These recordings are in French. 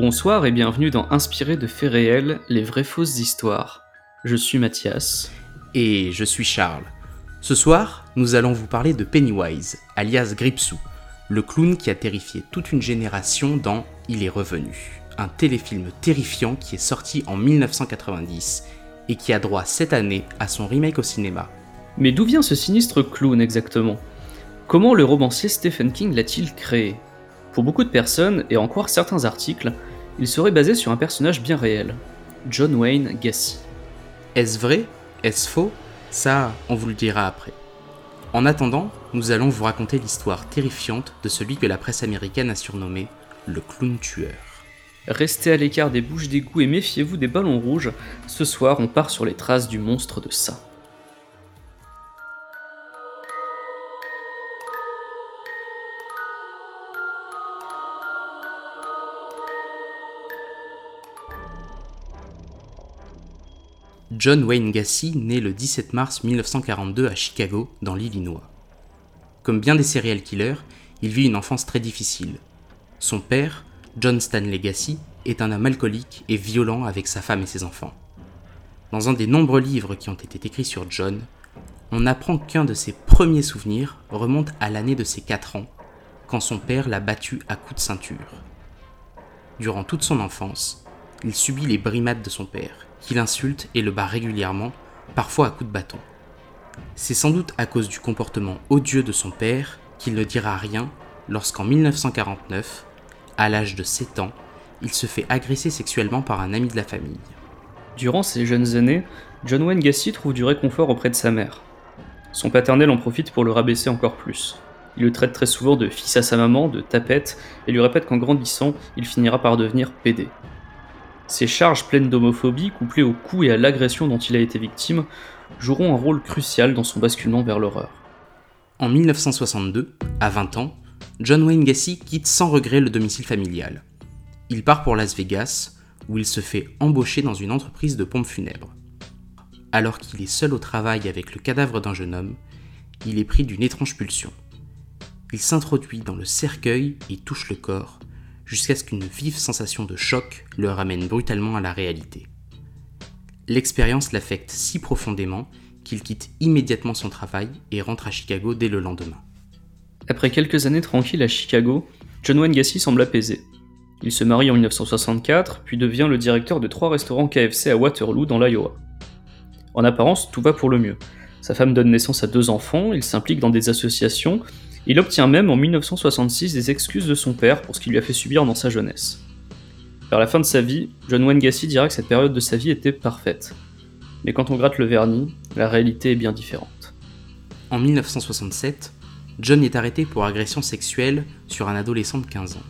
Bonsoir et bienvenue dans Inspiré de faits réels, les vraies fausses histoires. Je suis Mathias. Et je suis Charles. Ce soir, nous allons vous parler de Pennywise, alias Gripsou, le clown qui a terrifié toute une génération dans Il est revenu, un téléfilm terrifiant qui est sorti en 1990 et qui a droit cette année à son remake au cinéma. Mais d'où vient ce sinistre clown exactement? Comment le romancier Stephen King l'a-t-il créé? Pour beaucoup de personnes, et en croire certains articles, il serait basé sur un personnage bien réel, John Wayne Gacy. Est-ce vrai? Est-ce faux? Ça, on vous le dira après. En attendant, nous allons vous raconter l'histoire terrifiante de celui que la presse américaine a surnommé le clown tueur. Restez à l'écart des bouches d'égout et méfiez-vous des ballons rouges. Ce soir, on part sur les traces du monstre de ça. John Wayne Gacy naît le 17 mars 1942 à Chicago, dans l'Illinois. Comme bien des serial killers, il vit une enfance très difficile. Son père, John Stanley Gacy, est un homme alcoolique et violent avec sa femme et ses enfants. Dans un des nombreux livres qui ont été écrits sur John, on apprend qu'un de ses premiers souvenirs remonte à l'année de ses 4 ans, quand son père l'a battu à coups de ceinture. Durant toute son enfance, il subit les brimades de son père, qui l'insulte et le bat régulièrement, parfois à coups de bâton. C'est sans doute à cause du comportement odieux de son père qu'il ne dira rien lorsqu'en 1949, à l'âge de 7 ans, il se fait agresser sexuellement par un ami de la famille. Durant ses jeunes années, John Wayne Gacy trouve du réconfort auprès de sa mère. Son paternel en profite pour le rabaisser encore plus. Il le traite très souvent de fils à sa maman, de tapette, et lui répète qu'en grandissant, il finira par devenir PD. Ces charges pleines d'homophobie, couplées au coup et à l'agression dont il a été victime, joueront un rôle crucial dans son basculement vers l'horreur. En 1962, à 20 ans, John Wayne Gacy quitte sans regret le domicile familial. Il part pour Las Vegas, où il se fait embaucher dans une entreprise de pompes funèbres. Alors qu'il est seul au travail avec le cadavre d'un jeune homme, il est pris d'une étrange pulsion. Il s'introduit dans le cercueil et touche le corps, jusqu'à ce qu'une vive sensation de choc le ramène brutalement à la réalité. L'expérience l'affecte si profondément qu'il quitte immédiatement son travail et rentre à Chicago dès le lendemain. Après quelques années tranquilles à Chicago, John Wayne Gacy semble apaisé. Il se marie en 1964, puis devient le directeur de trois restaurants KFC à Waterloo dans l'Iowa. En apparence, tout va pour le mieux. Sa femme donne naissance à deux enfants, il s'implique dans des associations il obtient même en 1966 des excuses de son père pour ce qu'il lui a fait subir dans sa jeunesse. Vers la fin de sa vie, John Wayne Gacy dira que cette période de sa vie était parfaite. Mais quand on gratte le vernis, la réalité est bien différente. En 1967, John est arrêté pour agression sexuelle sur un adolescent de 15 ans.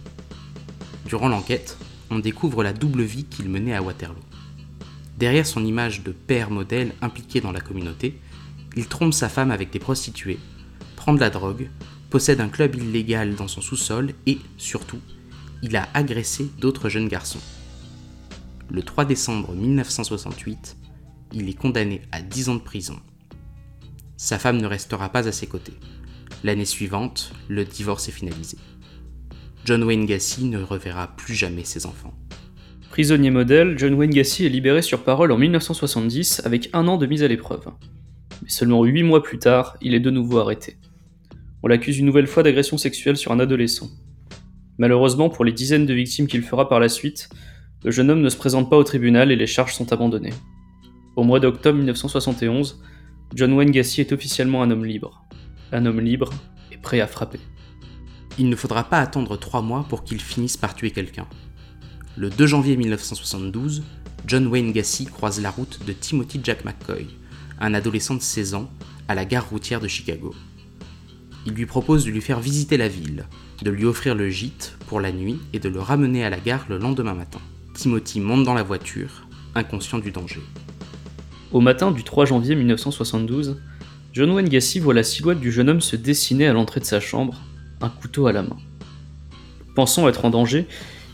Durant l'enquête, on découvre la double vie qu'il menait à Waterloo. Derrière son image de père modèle impliqué dans la communauté, il trompe sa femme avec des prostituées, prend de la drogue, possède un club illégal dans son sous-sol et, surtout, il a agressé d'autres jeunes garçons. Le 3 décembre 1968, il est condamné à 10 ans de prison. Sa femme ne restera pas à ses côtés. L'année suivante, le divorce est finalisé. John Wayne Gacy ne reverra plus jamais ses enfants. Prisonnier modèle, John Wayne Gacy est libéré sur parole en 1970 avec un an de mise à l'épreuve. Mais seulement 8 mois plus tard, il est de nouveau arrêté on l'accuse une nouvelle fois d'agression sexuelle sur un adolescent. Malheureusement, pour les dizaines de victimes qu'il fera par la suite, le jeune homme ne se présente pas au tribunal et les charges sont abandonnées. Au mois d'octobre 1971, John Wayne Gacy est officiellement un homme libre. Un homme libre et prêt à frapper. Il ne faudra pas attendre trois mois pour qu'il finisse par tuer quelqu'un. Le 2 janvier 1972, John Wayne Gacy croise la route de Timothy Jack McCoy, un adolescent de 16 ans, à la gare routière de Chicago il lui propose de lui faire visiter la ville, de lui offrir le gîte pour la nuit et de le ramener à la gare le lendemain matin. Timothy monte dans la voiture, inconscient du danger. Au matin du 3 janvier 1972, John Wayne Gacy voit la silhouette du jeune homme se dessiner à l'entrée de sa chambre, un couteau à la main. Pensant être en danger,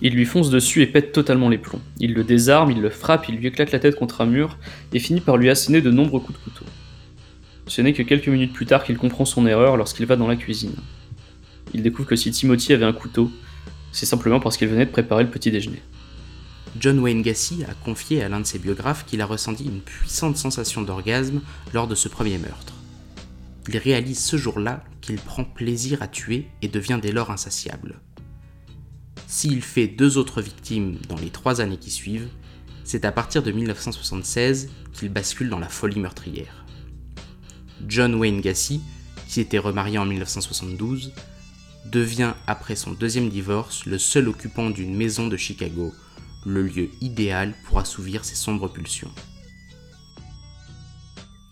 il lui fonce dessus et pète totalement les plombs. Il le désarme, il le frappe, il lui éclate la tête contre un mur et finit par lui asséner de nombreux coups de couteau. Ce n'est que quelques minutes plus tard qu'il comprend son erreur lorsqu'il va dans la cuisine. Il découvre que si Timothy avait un couteau, C'est simplement parce qu'il venait de préparer le petit déjeuner. John Wayne Gacy a confié à l'un de ses biographes qu'il a ressenti une puissante sensation d'orgasme lors de ce premier meurtre. Il réalise ce jour-là qu'il prend plaisir à tuer et devient dès lors insatiable. S'il fait deux autres victimes dans les trois années qui suivent, c'est à partir de 1976 qu'il bascule dans la folie meurtrière. John Wayne Gacy, qui était remarié en 1972, devient après son deuxième divorce le seul occupant d'une maison de Chicago, le lieu idéal pour assouvir ses sombres pulsions.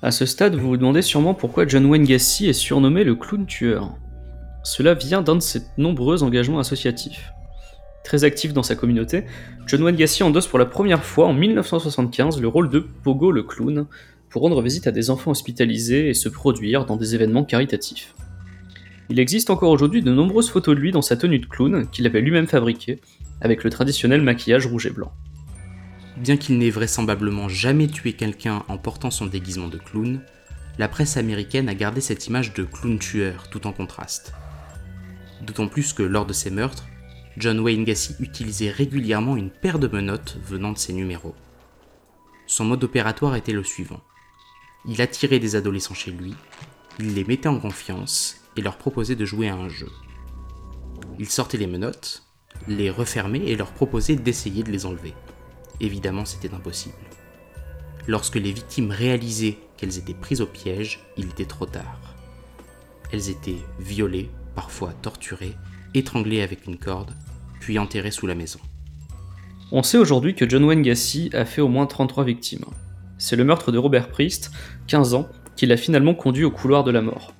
À ce stade, vous vous demandez sûrement pourquoi John Wayne Gacy est surnommé le clown tueur. Cela vient d'un de ses nombreux engagements associatifs. Très actif dans sa communauté, John Wayne Gacy endosse pour la première fois en 1975 le rôle de Pogo le clown pour rendre visite à des enfants hospitalisés et se produire dans des événements caritatifs. Il existe encore aujourd'hui de nombreuses photos de lui dans sa tenue de clown qu'il avait lui-même fabriquée, avec le traditionnel maquillage rouge et blanc. Bien qu'il n'ait vraisemblablement jamais tué quelqu'un en portant son déguisement de clown, la presse américaine a gardé cette image de clown tueur tout en contraste. D'autant plus que lors de ses meurtres, John Wayne Gacy utilisait régulièrement une paire de menottes venant de ses numéros. Son mode opératoire était le suivant. Il attirait des adolescents chez lui, il les mettait en confiance et leur proposait de jouer à un jeu. Il sortait les menottes, les refermait et leur proposait d'essayer de les enlever. Évidemment, c'était impossible. Lorsque les victimes réalisaient qu'elles étaient prises au piège, il était trop tard. Elles étaient violées, parfois torturées, étranglées avec une corde, puis enterrées sous la maison. On sait aujourd'hui que John Wayne Gacy a fait au moins 33 victimes. C'est le meurtre de Robert Priest, 15 ans, qui l'a finalement conduit au couloir de la mort.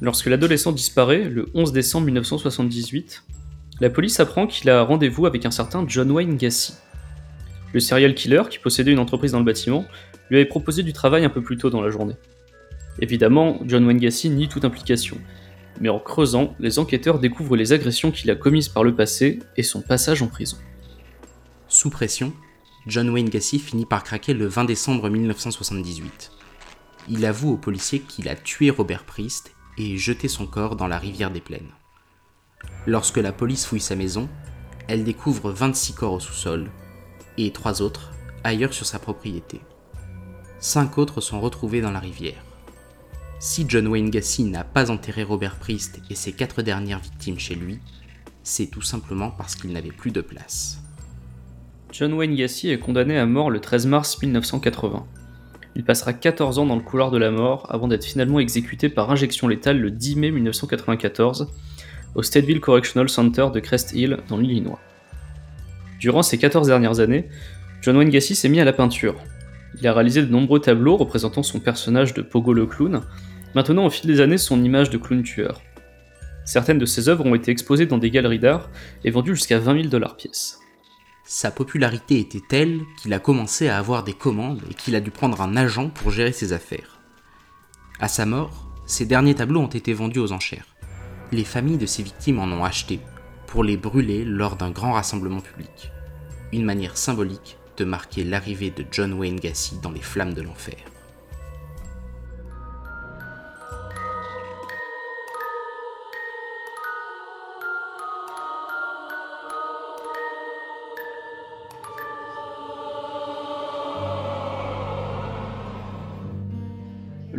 Lorsque l'adolescent disparaît, le 11 décembre 1978, la police apprend qu'il a rendez-vous avec un certain John Wayne Gacy. Le serial killer, qui possédait une entreprise dans le bâtiment, lui avait proposé du travail un peu plus tôt dans la journée. Évidemment, John Wayne Gacy nie toute implication, mais en creusant, les enquêteurs découvrent les agressions qu'il a commises par le passé et son passage en prison. Sous pression, John Wayne Gacy finit par craquer le 20 décembre 1978. Il avoue aux policiers qu'il a tué Robert Priest et jeté son corps dans la rivière des Plaines. Lorsque la police fouille sa maison, elle découvre 26 corps au sous-sol et trois autres ailleurs sur sa propriété. Cinq autres sont retrouvés dans la rivière. Si John Wayne Gacy n'a pas enterré Robert Priest et ses quatre dernières victimes chez lui, c'est tout simplement parce qu'il n'avait plus de place. John Wayne Gacy est condamné à mort le 13 mars 1980. Il passera 14 ans dans le couloir de la mort avant d'être finalement exécuté par injection létale le 10 mai 1994 au Stateville Correctional Center de Crest Hill dans l'Illinois. Durant ces 14 dernières années, John Wayne Gacy s'est mis à la peinture. Il a réalisé de nombreux tableaux représentant son personnage de Pogo le clown, maintenant au fil des années son image de clown tueur. Certaines de ses œuvres ont été exposées dans des galeries d'art et vendues jusqu'à 20 000 dollars pièce. Sa popularité était telle qu'il a commencé à avoir des commandes et qu'il a dû prendre un agent pour gérer ses affaires. À sa mort, ses derniers tableaux ont été vendus aux enchères. Les familles de ses victimes en ont acheté pour les brûler lors d'un grand rassemblement public. Une manière symbolique de marquer l'arrivée de John Wayne Gacy dans les flammes de l'enfer.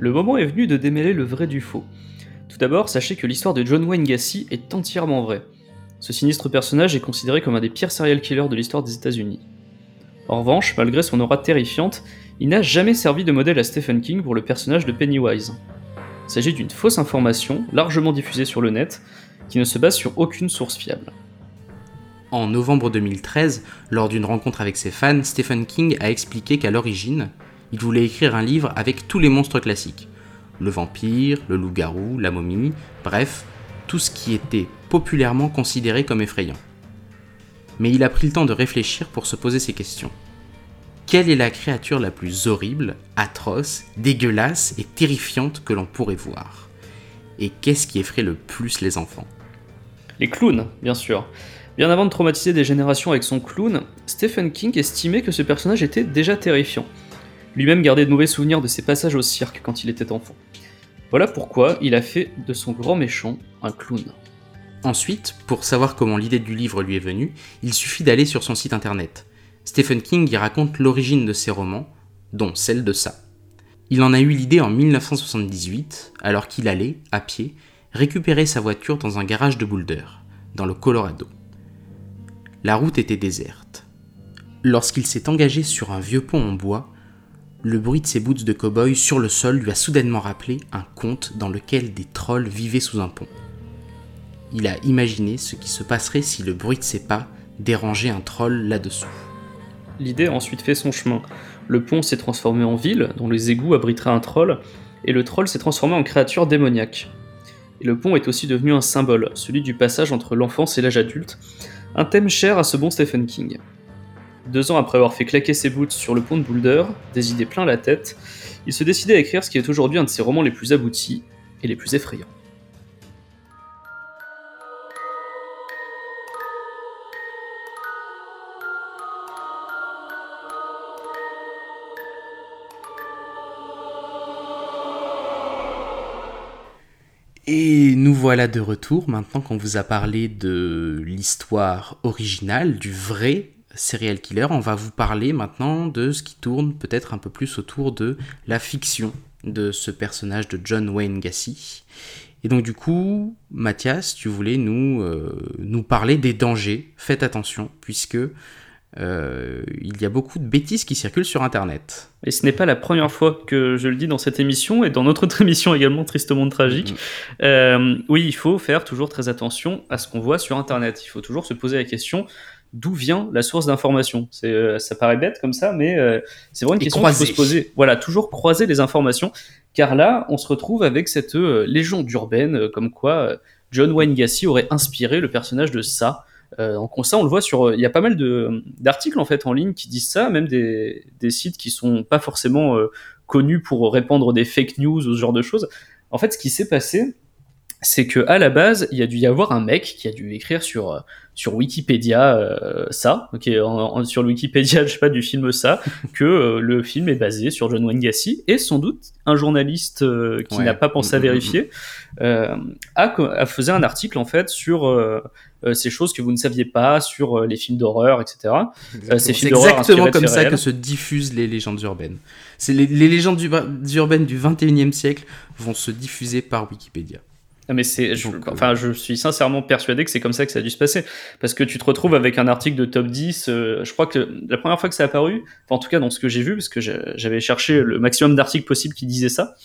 Le moment est venu de démêler le vrai du faux. Tout d'abord, sachez que l'histoire de John Wayne Gacy est entièrement vraie. Ce sinistre personnage est considéré comme un des pires serial killers de l'histoire des États-Unis. En revanche, malgré son aura terrifiante, il n'a jamais servi de modèle à Stephen King pour le personnage de Pennywise. Il s'agit d'une fausse information, largement diffusée sur le net, qui ne se base sur aucune source fiable. En novembre 2013, lors d'une rencontre avec ses fans, Stephen King a expliqué qu'à l'origine, il voulait écrire un livre avec tous les monstres classiques. Le vampire, le loup-garou, la momie, bref, tout ce qui était populairement considéré comme effrayant. Mais il a pris le temps de réfléchir pour se poser ces questions. Quelle est la créature la plus horrible, atroce, dégueulasse et terrifiante que l'on pourrait voir? Et qu'est-ce qui effraie le plus les enfants? Les clowns, bien sûr. Bien avant de traumatiser des générations avec son clown, Stephen King estimait que ce personnage était déjà terrifiant. Lui-même gardait de mauvais souvenirs de ses passages au cirque quand il était enfant. Voilà pourquoi il a fait de son grand méchant un clown. Ensuite, pour savoir comment l'idée du livre lui est venue, il suffit d'aller sur son site internet. Stephen King y raconte l'origine de ses romans, dont celle de ça. Il en a eu l'idée en 1978, alors qu'il allait, à pied, récupérer sa voiture dans un garage de Boulder, dans le Colorado. La route était déserte. Lorsqu'il s'est engagé sur un vieux pont en bois, le bruit de ses boots de cow-boy sur le sol lui a soudainement rappelé un conte dans lequel des trolls vivaient sous un pont il a imaginé ce qui se passerait si le bruit de ses pas dérangeait un troll là-dessous. L'idée a ensuite fait son chemin. Le pont s'est transformé en ville, dont les égouts abriteraient un troll, et le troll s'est transformé en créature démoniaque. Et le pont est aussi devenu un symbole, celui du passage entre l'enfance et l'âge adulte, un thème cher à ce bon Stephen King. Deux ans après avoir fait claquer ses boots sur le pont de Boulder, des idées plein la tête, il se décidait à écrire ce qui est aujourd'hui un de ses romans les plus aboutis et les plus effrayants. Et nous voilà de retour maintenant qu'on vous a parlé de l'histoire originale, du vrai serial killer. On va vous parler maintenant de ce qui tourne peut-être un peu plus autour de la fiction de ce personnage de John Wayne Gacy. Et donc du coup, Mathias, tu voulais nous, euh, nous parler des dangers. Faites attention, puisque euh, il y a beaucoup de bêtises qui circulent sur Internet. Et ce n'est pas la première fois que je le dis dans cette émission et dans notre autre émission également, Tristement Tragique. Mm-hmm. Euh, oui, il faut faire toujours très attention à ce qu'on voit sur Internet. Il faut toujours se poser la question d'où vient la source d'information. Euh, ça paraît bête comme ça, mais c'est vraiment une question qu'il faut se poser. Voilà, toujours croiser les informations, car là, on se retrouve avec cette légende urbaine comme quoi John Wayne Gacy aurait inspiré le personnage de ça euh, donc ça, on le voit sur. Euh, il y a pas mal d'articles en fait en ligne qui disent ça, même des, des sites qui sont pas forcément euh, connus pour répandre des fake news ou ce genre de choses. En fait, ce qui s'est passé, c'est que à la base, il y a dû y avoir un mec qui a dû écrire sur euh, sur Wikipédia euh, ça, ok, sur le Wikipédia, je sais pas du film ça, que euh, le film est basé sur John Wayne Gacy et sans doute un journaliste qui n'a pas pensé à mm, mm, mm, vérifier a, a faisait un article en fait sur ces choses que vous ne saviez pas sur les films d'horreur, etc. c'est exactement comme ça que se diffusent les légendes urbaines. C'est les, les, légendes urbaines du 21e siècle vont se diffuser par Wikipédia. Ah, mais c'est, je, enfin, je suis sincèrement persuadé que c'est comme ça que ça a dû se passer. Parce que tu te retrouves avec un article de top 10. Euh, je crois que la première fois que ça a apparu, enfin, en tout cas dans ce que j'ai vu, parce que j'avais cherché le maximum d'articles possibles qui disaient ça.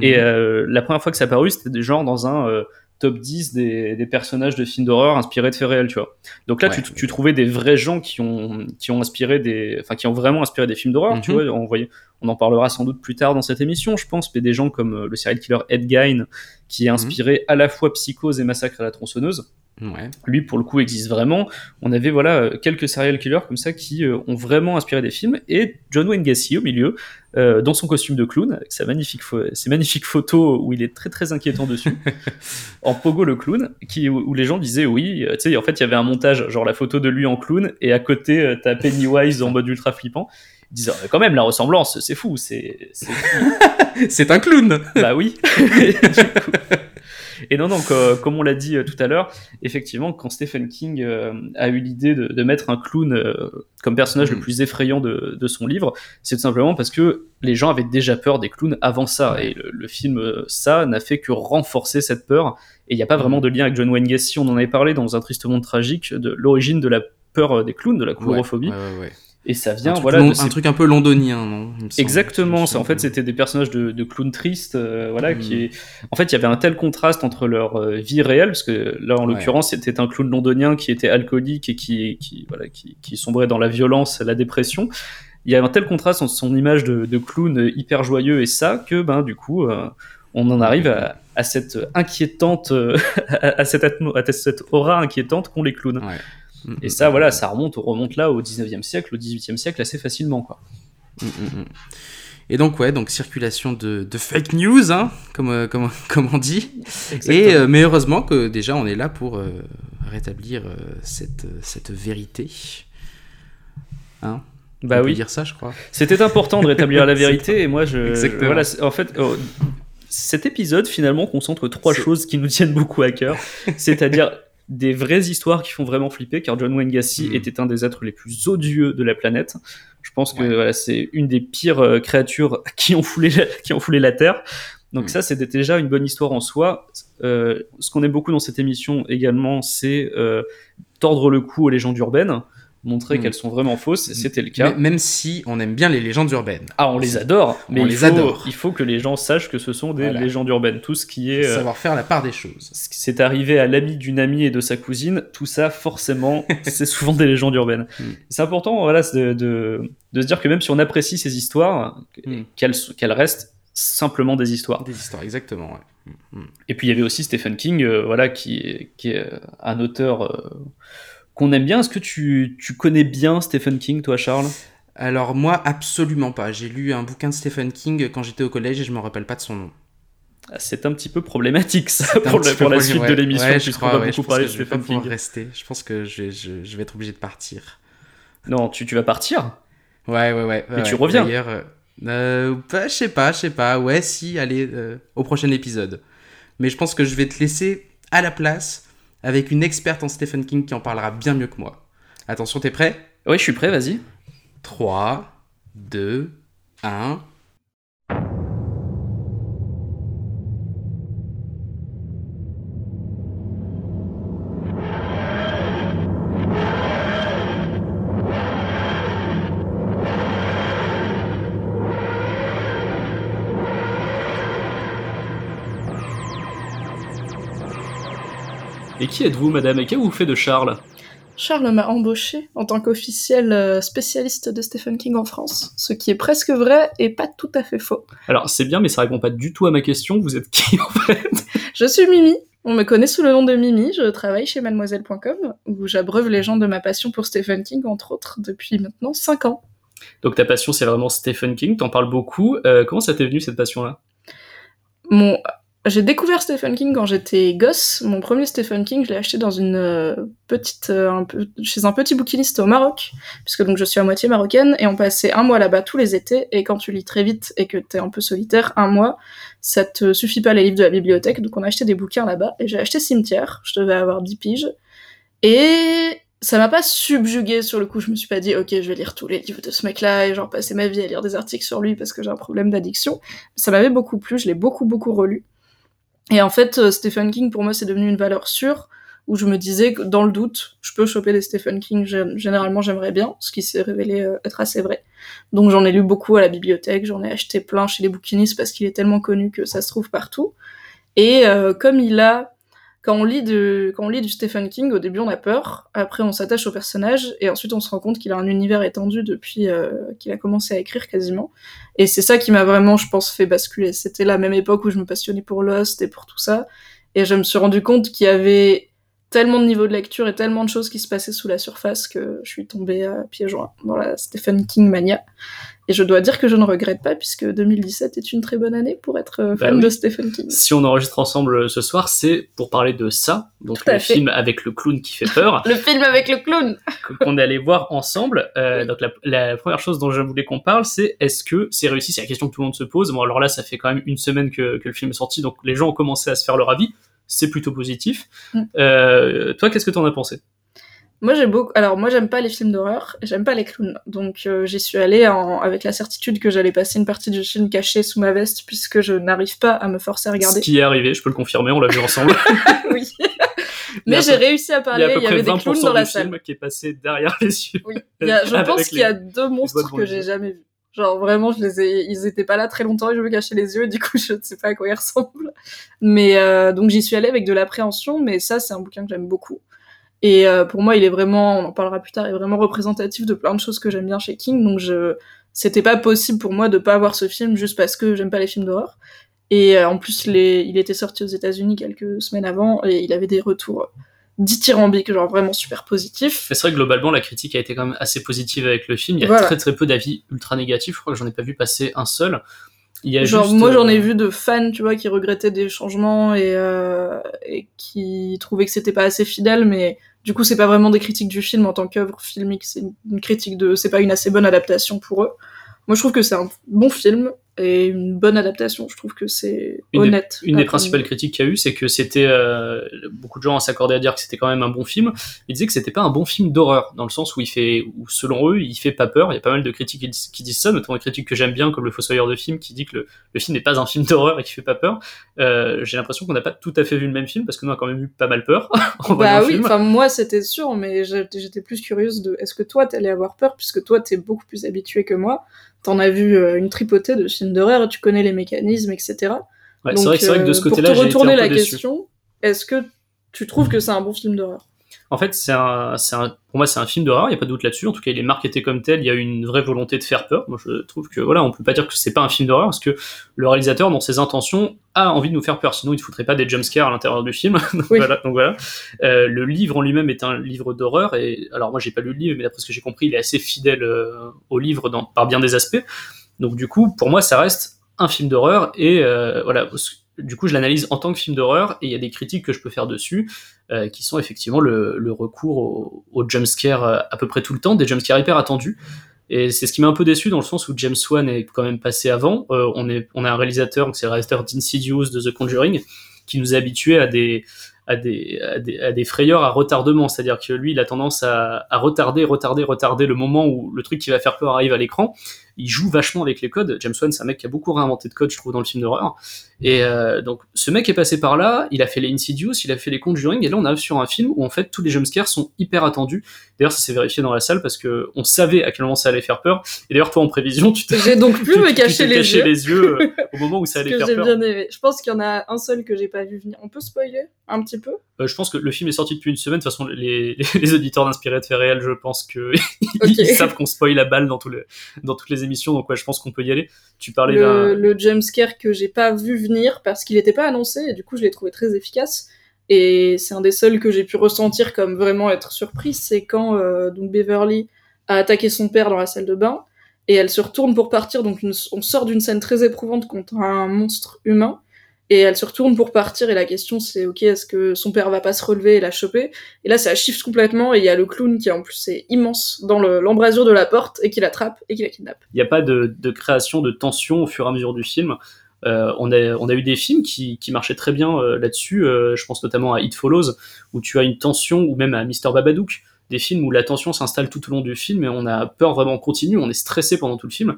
Et mhm. euh, la première fois que ça a apparu, c'était genre dans un euh, top 10 des, des, personnages de films d'horreur inspirés de faits réels, tu vois. Donc là, tu, tu, trouvais des vrais gens qui ont, qui ont inspiré des, enfin, qui ont vraiment inspiré des films d'horreur, tu mhm. vois. On, voyait, on en parlera sans doute plus tard dans cette émission, je pense, mais des gens comme euh, le serial killer Ed Gein, qui est mhm. inspiré à la fois Psychose et Massacre à la tronçonneuse. Lui, pour le coup, existe vraiment. On avait voilà euh, quelques serial killers comme ça qui euh, ont vraiment inspiré des films. Et John Wayne Gacy au milieu, euh, dans son costume de clown, avec sa magnifique ses magnifiques photos où il est très très inquiétant dessus, en pogo le clown, qui, où les gens disaient oui, tu sais, en fait, il y avait un montage, genre la photo de lui en clown, et à côté, t'as Pennywise en mode ultra flippant. Ils disaient quand même la ressemblance, c'est fou, c'est c'est un clown. Bah oui. Et non, donc, comme on l'a dit euh, tout à l'heure, effectivement, quand Stephen King euh, a eu l'idée de, mettre un clown euh, comme personnage le mm. plus effrayant de, son livre, c'est tout simplement parce que les gens avaient déjà peur des clowns avant ça. Et le, film Ça n'a fait que renforcer cette peur. Et il n'y a pas mm. vraiment de lien avec John Wayne Gacy. On en avait parlé dans un triste monde tragique de l'origine de la peur des clowns, de la coulrophobie. Et ça vient, un voilà, un truc un peu londonien, non Exactement. en fait, c'était des personnages de, de clowns tristes, euh, voilà, qui, hmm. en fait, il y avait un tel contraste entre leur euh, vie réelle, parce que là, en l'occurrence, c'était un clown londonien qui était alcoolique et qui, qui, voilà, qui, qui sombrait dans la violence, la dépression. Il y a un tel contraste entre son image de, de clown hyper joyeux et ça que, ben, du coup, euh, on en arrive à, à cette inquiétante, à, cette à cette aura inquiétante qu'ont les clowns. Ouais. Et ça, voilà, ça remonte, remonte là au 19e siècle, au 18e siècle assez facilement, quoi. Et donc, ouais, donc circulation de, fake news, hein, comme, euh, comme, comme, on dit. Et, euh, mais heureusement que déjà on est là pour euh, rétablir cette, cette vérité. Hein bah on oui. Peut dire ça, je crois. C'était important de rétablir la vérité, et moi, je. Exactement. Voilà, en fait, oh, cet épisode finalement concentre trois choses qui nous tiennent beaucoup à cœur, c'est-à-dire des vraies histoires qui font vraiment flipper, car John Wayne Gacy Mm. était un des êtres les plus odieux de la planète. Je pense que Ouais. voilà, c'est une des pires euh, créatures qui ont foulé la, qui ont foulé la Terre. Donc Mm. ça, c'était déjà une bonne histoire en soi. Euh, ce qu'on aime beaucoup dans cette émission également, c'est euh, tordre le cou aux légendes urbaines, montrer Mm. qu'elles sont vraiment fausses, et c'était le cas. Mais- Même si on aime bien les légendes urbaines. Ah, on les adore, mais On il, les faut, adore. il faut que les gens sachent que ce sont des Voilà. légendes urbaines. Tout ce qui est... euh, Savoir faire la part des choses. ce qui s'est arrivé à l'ami d'une amie et de sa cousine, tout ça, forcément, c'est souvent des légendes urbaines. Mm. C'est important voilà, de, de, de se dire que même si on apprécie ces histoires, Mm. qu'elles restent simplement des histoires. Des histoires, exactement. ouais. Et puis il y avait aussi Stephen King, euh, voilà, qui, est- qui est un auteur euh, qu'on aime bien. Est-ce que tu, tu connais bien Stephen King, toi, Charles? Alors moi, absolument pas. J'ai lu un bouquin de Stephen King quand j'étais au collège et je me rappelle pas de son nom. Ah, C'est un petit peu problématique, ça, pour, la, pour suite ouais. de l'émission, Ouais, je puisqu'on va ouais, beaucoup pense parler que de je vais pas Stephen King. rester. Je pense que je vais, je, je vais être obligé de partir. Non, tu, tu vas partir Ouais, ouais, ouais. Mais tu reviens. D'ailleurs, euh, bah, je sais pas, je sais pas. Ouais, si, allez, euh, au prochain épisode. Mais je pense que je vais te laisser à la place avec une experte en Stephen King qui en parlera bien mieux que moi. Attention, t'es prêt? Oui, je suis prêt, vas-y. 3, 2, 1. Qui êtes-vous, madame Et qu'avez-vous fait de Charles? Charles m'a embauché en tant qu'officiel euh, spécialiste de Stephen King en France, ce qui est presque vrai et pas tout à fait faux. Alors, c'est bien, mais ça répond pas du tout à ma question. Vous êtes qui, en fait? Je suis Mimi, on me connaît sous le nom de Mimi, je travaille chez mademoiselle.com, où j'abreuve les gens de ma passion pour Stephen King, entre autres, depuis maintenant 5 ans. Donc, ta passion, c'est vraiment Stephen King. T'en parles beaucoup. Euh, comment ça t'est venu, cette passion-là? Mon... J'ai découvert Stephen King quand j'étais gosse. Mon premier Stephen King, je l'ai acheté dans une euh, petite, euh, un peu, chez un petit bouquiniste au Maroc, puisque donc je suis à moitié marocaine, et on passait un mois là-bas tous les étés, et quand tu lis très vite et que t'es un peu solitaire, un mois, ça te suffit pas les livres de la bibliothèque, donc on a acheté des bouquins là-bas, et j'ai acheté Cimetière, je devais avoir 10 piges, et ça m'a pas subjugué sur le coup, je me suis pas dit, ok, je vais lire tous les livres de ce mec-là, et genre passer ma vie à lire des articles sur lui parce que j'ai un problème d'addiction. Ça m'avait beaucoup plu, je l'ai beaucoup, beaucoup relu. Et en fait, euh, Stephen King, pour moi, c'est devenu une valeur sûre, où je me disais que dans le doute, je peux choper des Stephen King, gé- généralement j'aimerais bien, ce qui s'est révélé euh, être assez vrai. Donc j'en ai lu beaucoup à la bibliothèque, j'en ai acheté plein chez les bouquinistes parce qu'il est tellement connu que ça se trouve partout. Et euh, comme il a... Quand on, lit de, quand on lit du Stephen King, au début on a peur, après on s'attache au personnage, et ensuite on se rend compte qu'il a un univers étendu depuis euh, qu'il a commencé à écrire quasiment. Et c'est ça qui m'a vraiment, je pense, fait basculer. C'était la même époque où je me passionnais pour Lost et pour tout ça. Et je me suis rendu compte qu'il y avait tellement de niveaux de lecture et tellement de choses qui se passaient sous la surface que je suis tombée à pieds joints dans la Stephen King mania. Et je dois dire que je ne regrette pas puisque 2017 est une très bonne année pour être euh, Bah fan oui. de Stephen King. Si on enregistre ensemble euh, ce soir, c'est pour parler de ça, donc le fait. film avec le clown qui fait peur, Le film avec le clown qu'on est allé voir ensemble. Euh, donc la, la première chose dont je voulais qu'on parle, c'est est-ce que c'est réussi? C'est la question que tout le monde se pose. Bon, alors là, ça fait quand même une semaine que, que le film est sorti, donc les gens ont commencé à se faire leur avis. C'est plutôt positif. Mm. Euh, toi, qu'est-ce que t'en as pensé? Moi j'ai beaucoup. Alors moi j'aime pas les films d'horreur, j'aime pas les clowns, donc euh, j'y suis allée en... avec la certitude que j'allais passer une partie du film cachée sous ma veste puisque je n'arrive pas à me forcer à Ce regarder. qui est arrivé, je peux le confirmer, on l'a vu ensemble. oui. Mais j'ai réussi à Il y parler. a à peu Il y près avait des 20% clowns dans la salle. film qui est passé derrière les yeux. Oui. Il y a- je pense qu'il y a deux monstres que j'ai jamais vus. Genre vraiment, je les ai, ils étaient pas là très longtemps et je me cachais les yeux. Et du coup, je ne sais pas à quoi ils ressemblent. Mais euh, donc j'y suis allée avec de l'appréhension. Mais ça, c'est un bouquin que j'aime beaucoup. Et euh, pour moi, il est vraiment, on en parlera plus tard, il est vraiment représentatif de plein de choses que j'aime bien chez King. Donc je, c'était pas possible pour moi de pas voir ce film juste parce que j'aime pas les films d'horreur. Et euh, en plus, les... il était sorti aux États-Unis quelques semaines avant et il avait des retours dithyrambiques, genre vraiment super positifs. C'est vrai que globalement, la critique a été quand même assez positive avec le film. Il y a Voilà. très très peu d'avis ultra négatifs. Je crois que j'en ai pas vu passer un seul. Il y a Genre, juste, moi, j'en euh, ai vu de fans, tu vois, qui regrettaient des changements et, euh, et qui trouvaient que c'était pas assez fidèle, mais du coup, c'est pas vraiment des critiques du film en tant qu'œuvre filmique, c'est une- critique de, c'est pas une assez bonne adaptation pour eux. Moi, je trouve que c'est un bon film, et une bonne adaptation. Je trouve que c'est des- honnête. Une des principales critiques qu'il y a eu, c'est que c'était euh, beaucoup de gens s'accordaient à dire que c'était quand même un bon film. Ils disaient que c'était pas un bon film d'horreur, dans le sens où il fait, où selon eux, il fait pas peur. Il y a pas mal de critiques qui disent, qui disent ça, notamment des critiques que j'aime bien, comme le Fossoyeur de film, qui dit que le, le film n'est pas un film d'horreur et qui fait pas peur. Euh, J'ai l'impression qu'on n'a pas tout à fait vu le même film parce que nous on a quand même eu pas mal peur en Bah oui, enfin moi c'était sûr, mais j'étais j'étais plus curieuse de est-ce que toi t'allais avoir peur, puisque toi t'es beaucoup plus habitué que moi. T'en as vu euh, une tripotée de films d'horreur, tu connais les mécanismes, etc. Ouais, c'est vrai vrai que de ce euh, côté-là, j'ai retourner la déçu. question, est-ce que tu trouves que c'est un bon film d'horreur? En fait, c'est un, un, pour moi, c'est un film d'horreur, il n'y a pas de doute là-dessus. En tout cas, il est marketé comme tel, il y a une vraie volonté de faire peur. Moi, je trouve que, voilà, on peut pas dire que c'est pas un film d'horreur, parce que le réalisateur, dans ses intentions, a envie de nous faire peur. Sinon, il ne foutrait pas des jumpscares à l'intérieur du film. donc, Oui. voilà, donc voilà. Euh, le livre en lui-même est un livre d'horreur, et alors moi, j'ai pas lu le livre, mais d'après ce que j'ai compris, il est assez fidèle euh, au livre dans, par bien des aspects. Donc, du coup, pour moi, ça reste un film d'horreur, et euh, voilà. Du coup, je l'analyse en tant que film d'horreur, et il y a des critiques que je peux faire dessus euh, qui sont effectivement le, le recours au, au jumpscare euh, à peu près tout le temps, des jumpscares hyper attendus. Et c'est ce qui m'a un peu déçu dans le sens où James Wan est quand même passé avant. Euh, on, est, on a un réalisateur, c'est le réalisateur d'Insidious, de The Conjuring, qui nous a habitués à des, à des, à des, à des frayeurs à retardement. C'est-à-dire que lui, il a tendance à, à retarder, retarder, retarder le moment où le truc qui va faire peur arrive à l'écran. Il joue vachement avec les codes. James Wan, c'est un mec qui a beaucoup réinventé de codes, je trouve, dans le film d'horreur. Et euh, donc, ce mec est passé par là, il a fait les Insidious, il a fait les Conjuring, et là, on arrive sur un film où, en fait, tous les jumpscares sont hyper attendus. D'ailleurs, ça s'est vérifié dans la salle parce que on savait à quel moment ça allait faire peur. Et d'ailleurs, toi, en prévision, tu t'es J'ai donc pu tu- me cacher les caché yeux. les yeux euh, au moment où ça allait que faire j'ai peur. bien aimé. Je pense qu'il y en a un seul que j'ai pas vu venir. On peut spoiler un petit peu? Euh, je pense que le film est sorti depuis une semaine. De toute façon, les, les, auditeurs d'Inspiré de faits réels, je pense que Ok. ils savent qu'on spoil la balle dans, tous les, dans toutes les émissions. Donc, ouais, je pense qu'on peut y aller. Tu parlais le, le jumpscare que j'ai pas vu venir parce qu'il n'était pas annoncé et du coup je l'ai trouvé très efficace. Et c'est un des seuls que j'ai pu ressentir comme vraiment être surprise c'est quand euh, donc Beverly a attaqué son père dans la salle de bain et elle se retourne pour partir. Donc une- on sort d'une scène très éprouvante contre un monstre humain et elle se retourne pour partir et la question c'est ok est-ce que son père va pas se relever et la choper? Et là ça shift complètement et il y a le clown qui en plus est immense dans le- l'embrasure de la porte et qui l'attrape et qui la kidnappe Il n'y a pas de, création de tension au fur et à mesure du film. Euh, on, a, eu des films qui, marchaient très bien euh, là-dessus. Euh, je pense notamment à It Follows, où tu as une tension, ou même à Mr. Babadook, des films où la tension s'installe tout au long du film et on a peur vraiment continue, on est stressé pendant tout le film.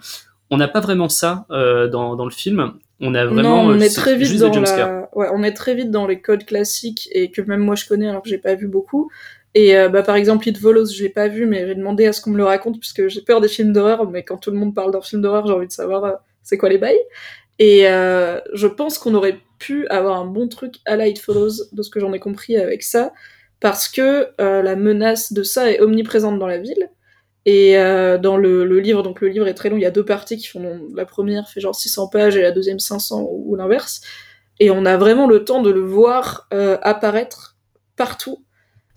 On n'a pas vraiment ça dans le film. On a vraiment. non, on euh, est très vite dans la... ouais, on est très vite dans les codes classiques et que même moi je connais alors que j'ai pas vu beaucoup. Et euh, bah par exemple It Follows, je l'ai pas vu mais j'ai demandé à ce qu'on me le raconte puisque j'ai peur des films d'horreur mais quand tout le monde parle d'un film d'horreur, j'ai envie de savoir euh, c'est quoi les bails. Et euh, je pense qu'on aurait pu avoir un bon truc à la It Follows de ce que j'en ai compris avec ça parce que la menace de ça est omniprésente dans la ville. Et euh, dans le, le livre, donc le livre est très long, il y a deux parties qui font la première fait genre 600 pages et la deuxième 500 ou, ou l'inverse. Et on a vraiment le temps de le voir euh, apparaître partout.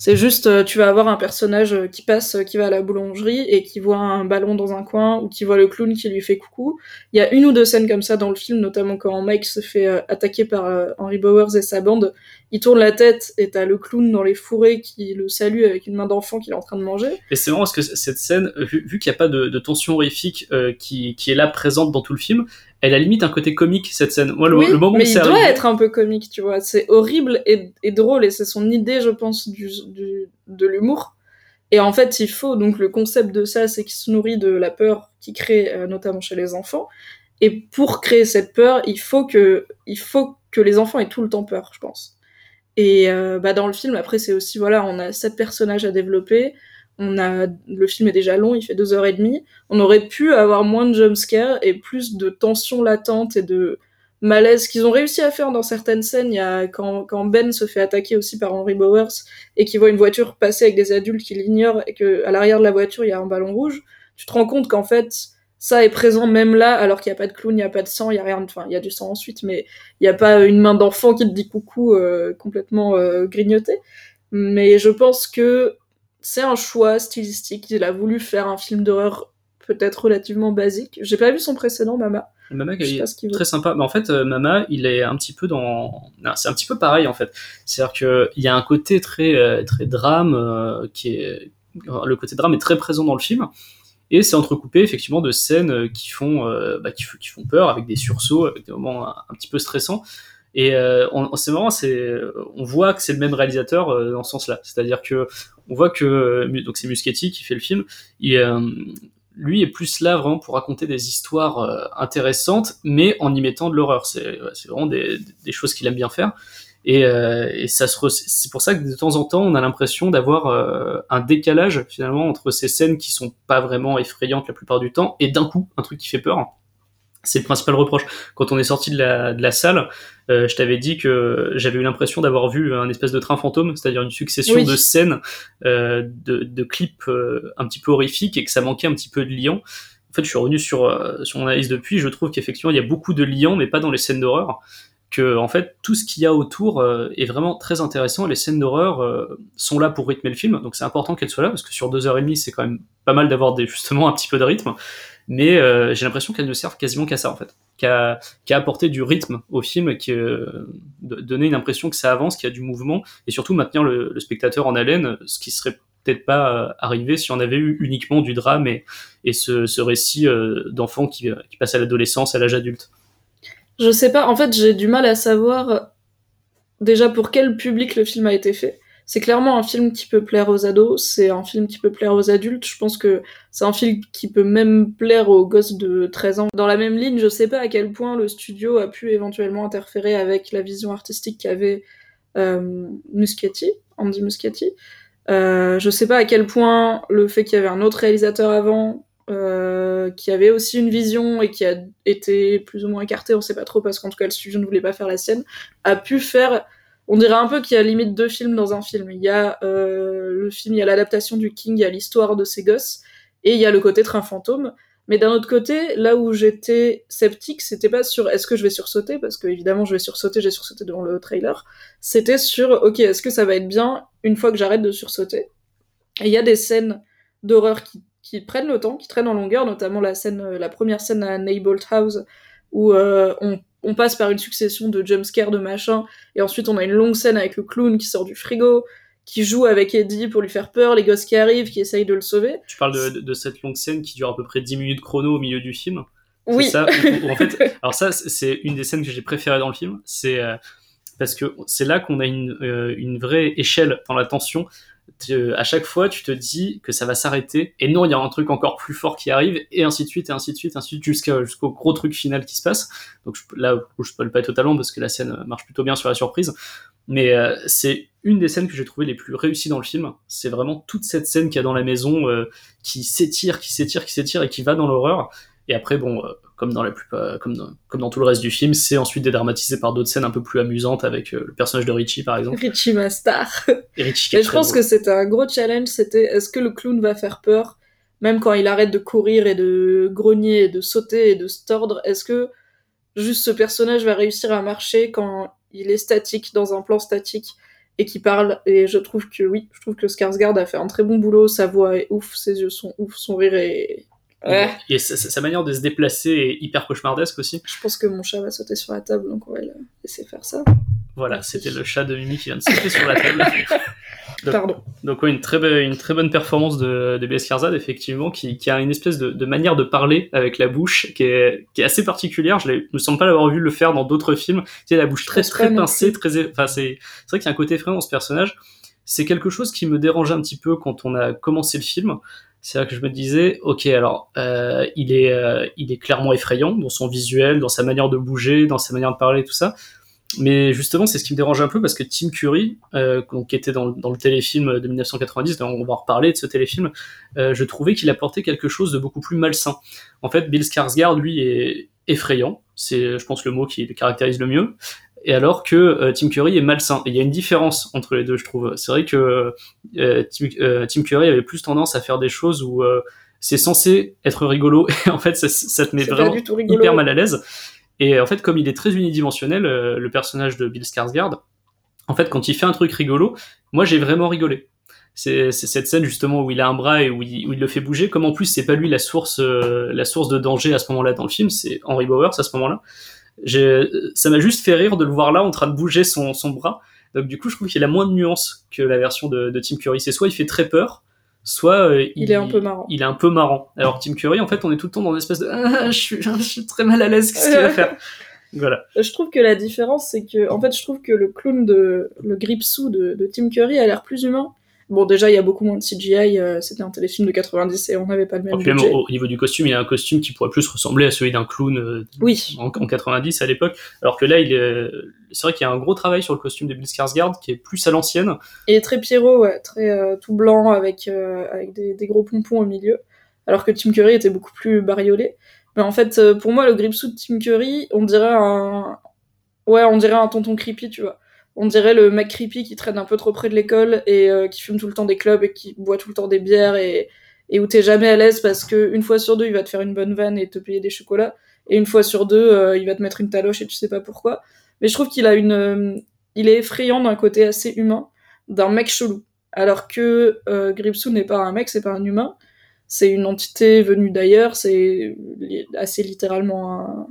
C'est juste, euh, tu vas avoir un personnage euh, qui passe, euh, qui va à la boulangerie et qui voit un ballon dans un coin ou qui voit le clown qui lui fait coucou. Il y a une ou deux scènes comme ça dans le film, notamment quand Mike se fait attaquer par Henry Bowers et sa bande. Il tourne la tête et t'as le clown dans les fourrés qui le salue avec une main d'enfant qu'il est en train de manger. Et c'est marrant parce que cette scène, vu, qu'il n'y a pas de, tension horrifique qui est là présente dans tout le film, elle a limite un côté comique cette scène. Moi, le, oui, le moment mais où il doit arrivé- être un peu comique, tu vois. C'est horrible et, et drôle, et c'est son idée, je pense, du, du- de l'humour. Et en fait, il faut, donc le concept de ça, c'est qu'il se nourrit de la peur qu'il crée, euh, notamment chez les enfants. Et pour créer cette peur, il faut que, il faut que les enfants aient tout le temps peur, je pense. Et euh, bah, dans le film, après, c'est aussi, voilà, on a sept personnages à développer. On a, le film est déjà long, il fait deux heures et demie. On aurait pu avoir moins de jumpscares et plus de tension latente et de malaise qu'ils ont réussi à faire dans certaines scènes. Il y a quand, Ben se fait attaquer aussi par Henry Bowers et qu'il voit une voiture passer avec des adultes qui l'ignorent et que à l'arrière de la voiture il y a un ballon rouge. Tu te rends compte qu'en fait ça est présent même là alors qu'il n'y a pas de clown, il n'y a pas de sang, il y a rien. Enfin, il y a du sang ensuite, mais il n'y a pas une main d'enfant qui te dit coucou euh, complètement euh, grignoté. Mais je pense que c'est un choix stylistique. Il a voulu faire un film d'horreur peut-être relativement basique. J'ai pas vu son précédent, Mama. Mama, est qu'il très sympa. Mais en fait, euh, Mama, il est un petit peu dans. C'est un petit peu pareil en fait. C'est-à-dire que il y a un côté très euh, très drame euh, qui est le côté drame est très présent dans le film. Et c'est entrecoupé effectivement de scènes qui font, bah, qui, qui, font peur, avec des sursauts, avec des moments un, petit peu stressants. Et c'est marrant, c'est, on voit que c'est le même réalisateur dans ce sens-là. C'est-à-dire que on voit que donc c'est Muschietti qui fait le film. Il, lui est plus là vraiment pour raconter des histoires euh, intéressantes, mais en y mettant de l'horreur. C'est vraiment des, des, choses qu'il aime bien faire. Et, euh, c'est pour ça que de temps en temps, on a l'impression d'avoir euh, un décalage finalement entre ces scènes qui sont pas vraiment effrayantes la plupart du temps, et d'un coup, un truc qui fait peur c'est le principal reproche. Quand on est sorti de la, de la salle, euh, je t'avais dit que j'avais eu l'impression d'avoir vu un espèce de train fantôme, c'est-à-dire une succession de scènes, euh, de, de, clips euh, un petit peu horrifiques et que ça manquait un petit peu de liant. En fait, je suis revenu sur, euh, sur mon analyse depuis, je trouve qu'effectivement, il y a beaucoup de liant, mais pas dans les scènes d'horreur. Que, en fait, tout ce qu'il y a autour est vraiment très intéressant. Les scènes d'horreur sont là pour rythmer le film, donc c'est important qu'elles soient là, parce que sur deux heures et demie, c'est quand même pas mal d'avoir justement un petit peu de rythme mais euh, j'ai l'impression qu'elles ne servent quasiment qu'à ça en fait, qu'à apporter du rythme au film, qui euh, donner une impression que ça avance, qu'il y a du mouvement, et surtout maintenir le, le, spectateur en haleine, ce qui serait peut-être pas euh, arrivé si on avait eu uniquement du drame et, et ce, ce récit euh, d'enfants qui, qui passe à l'adolescence, à l'âge adulte. Je sais pas, en fait j'ai du mal à savoir déjà pour quel public le film a été fait c'est clairement un film qui peut plaire aux ados, c'est un film qui peut plaire aux adultes. Je pense que c'est un film qui peut même plaire aux gosses de 13 ans. Dans la même ligne, je sais pas à quel point le studio a pu éventuellement interférer avec la vision artistique qu'avait euh, Andy Muschietti. Euh, je sais pas à quel point le fait qu'il y avait un autre réalisateur avant, euh, qui avait aussi une vision et qui a été plus ou moins écarté, on sait pas trop parce qu'en tout cas le studio ne voulait pas faire la sienne, a pu faire on dirait un peu qu'il y a limite deux films dans un film. Il y a euh, le film, il y a l'adaptation du King, il y a l'histoire de ces gosses, et il y a le côté train fantôme. Mais d'un autre côté, là où j'étais sceptique, c'était pas sur est-ce que je vais sursauter, parce que évidemment je vais sursauter, j'ai sursauté devant le trailer. C'était sur ok, est-ce que ça va être bien une fois que j'arrête de sursauter? Et il y a des scènes d'horreur qui, prennent le temps, qui traînent en longueur, notamment la première scène à Neighbolt House où euh, on on passe par une succession de jumpscares, de machin, et ensuite on a une longue scène avec le clown qui sort du frigo, qui joue avec Eddie pour lui faire peur, les gosses qui arrivent, qui essayent de le sauver. Tu parles de, cette longue scène qui dure à peu près 10 minutes chrono au milieu du film Oui. Ça, en fait, alors ça, c'est une des scènes que j'ai préférées dans le film. C'est euh, parce que c'est là qu'on a une, euh, une vraie échelle dans la tension à chaque fois, tu te dis que ça va s'arrêter, et non, il y a un truc encore plus fort qui arrive, et ainsi de suite, et ainsi de suite, ainsi suite, jusqu'au gros truc final qui se passe. Donc là, je spoil pas totalement parce que la scène marche plutôt bien sur la surprise, mais euh, c'est une des scènes que j'ai trouvé les plus réussies dans le film. C'est vraiment toute cette scène qu'il y a dans la maison euh, qui s'étire, qui s'étire, qui s'étire et qui va dans l'horreur. Et après, bon, euh, comme dans la plupart, comme dans, comme dans tout le reste du film, c'est ensuite dédramatisé par d'autres scènes un peu plus amusantes avec euh, le personnage de Richie, par exemple. Richie Mastar. Et Richie Et je pense que c'était un gros challenge, c'était est-ce que le clown va faire peur, même quand il arrête de courir et de grogner et de sauter et de se tordre, est-ce que juste ce personnage va réussir à marcher quand il est statique, dans un plan statique, et qui parle, et je trouve que oui, je trouve que Skarsgård a fait un très bon boulot, sa voix est ouf, ses yeux sont ouf, son rire est et sa, manière de se déplacer est hyper cauchemardesque aussi. Je pense que mon chat va sauter sur la table, donc on va laisser faire ça. Voilà, c'était le chat de Mimi qui vient de sauter sur la table. Donc, Pardon. Donc une, très une très bonne performance de, de B.S. effectivement, qui, qui, a une espèce de, de, manière de parler avec la bouche qui est, qui est assez particulière. Je ne me semble pas l'avoir vu le faire dans d'autres films. Tu sais, la bouche très, très pincée, très... Enfin, c'est vrai qu'il y a un côté effrayant dans ce personnage. C'est quelque chose qui me dérangeait un petit peu quand on a commencé le film c'est là que je me disais, ok, alors euh, il est, euh, il est clairement effrayant dans son visuel, dans sa manière de bouger, dans sa manière de parler, tout ça. Mais justement, c'est ce qui me dérange un peu parce que Tim Curry, euh, qui était dans, le téléfilm de 1990, on va en reparler de ce téléfilm, euh, je trouvais qu'il apportait quelque chose de beaucoup plus malsain. En fait, Bill Skarsgård, lui, est effrayant, c'est, je pense, le mot qui le caractérise le mieux et alors que euh, Tim Curry est malsain. Et il y a une différence entre les deux, je trouve. C'est vrai que euh, Tim, euh, Tim, Curry avait plus tendance à faire des choses où c'est censé être rigolo, et en fait, ça, ça te met vraiment hyper mal à l'aise. Et en fait, comme il est très unidimensionnel, le personnage de Bill Skarsgård, en fait, quand il fait un truc rigolo, moi j'ai vraiment rigolé. C'est cette scène justement où il a un bras et où il, où il le fait bouger. Comme en plus c'est pas lui la source, la source de danger à ce moment-là dans le film, c'est Henry Bowers à ce moment-là ça m'a juste fait rire de le voir là en train de bouger son, son bras. Donc du coup, je trouve qu'il a moins de nuances que la version de, de Tim Curry. C'est soit il fait très peur, soit euh, Il est un peu marrant. Il est un peu marrant. Alors Tim Curry, en fait, on est tout le temps dans une espèce de ah, je, suis, je suis très mal à l'aise, qu'est-ce qu'il va faire? Voilà. Je trouve que la différence, c'est que, en fait, je trouve que le clown de, le Gripsou de, de Tim Curry a l'air plus humain. Bon, déjà, il y a beaucoup moins de CGI, euh, c'était un téléfilm de 90 et on n'avait pas le même Et puis même budget. au, au niveau du costume, il a un costume qui pourrait plus ressembler à celui d'un clown euh, Oui. en, en 90 à l'époque. Alors que là, il est... c'est vrai qu'il y a un gros travail sur le costume de Bill Skarsgård qui est plus à l'ancienne. Et très Pierrot, ouais, très euh, tout blanc avec, avec des, des gros pompons au milieu. Alors que Tim Curry était beaucoup plus bariolé. Mais en fait, pour moi, le gripsuit de Tim Curry, on dirait un. Ouais, on dirait un tonton creepy, tu vois. On dirait le mec creepy qui traîne un peu trop près de l'école et euh, qui fume tout le temps des clubs et qui boit tout le temps des bières et, où t'es jamais à l'aise parce que une fois sur deux, il va te faire une bonne vanne et te payer des chocolats. Et une fois sur deux, euh, il va te mettre une taloche et tu sais pas pourquoi. Mais je trouve qu'il a une. euh, il est effrayant d'un côté assez humain, d'un mec chelou. Alors que Gripsou n'est pas un mec, c'est pas un humain. C'est une entité venue d'ailleurs, c'est assez littéralement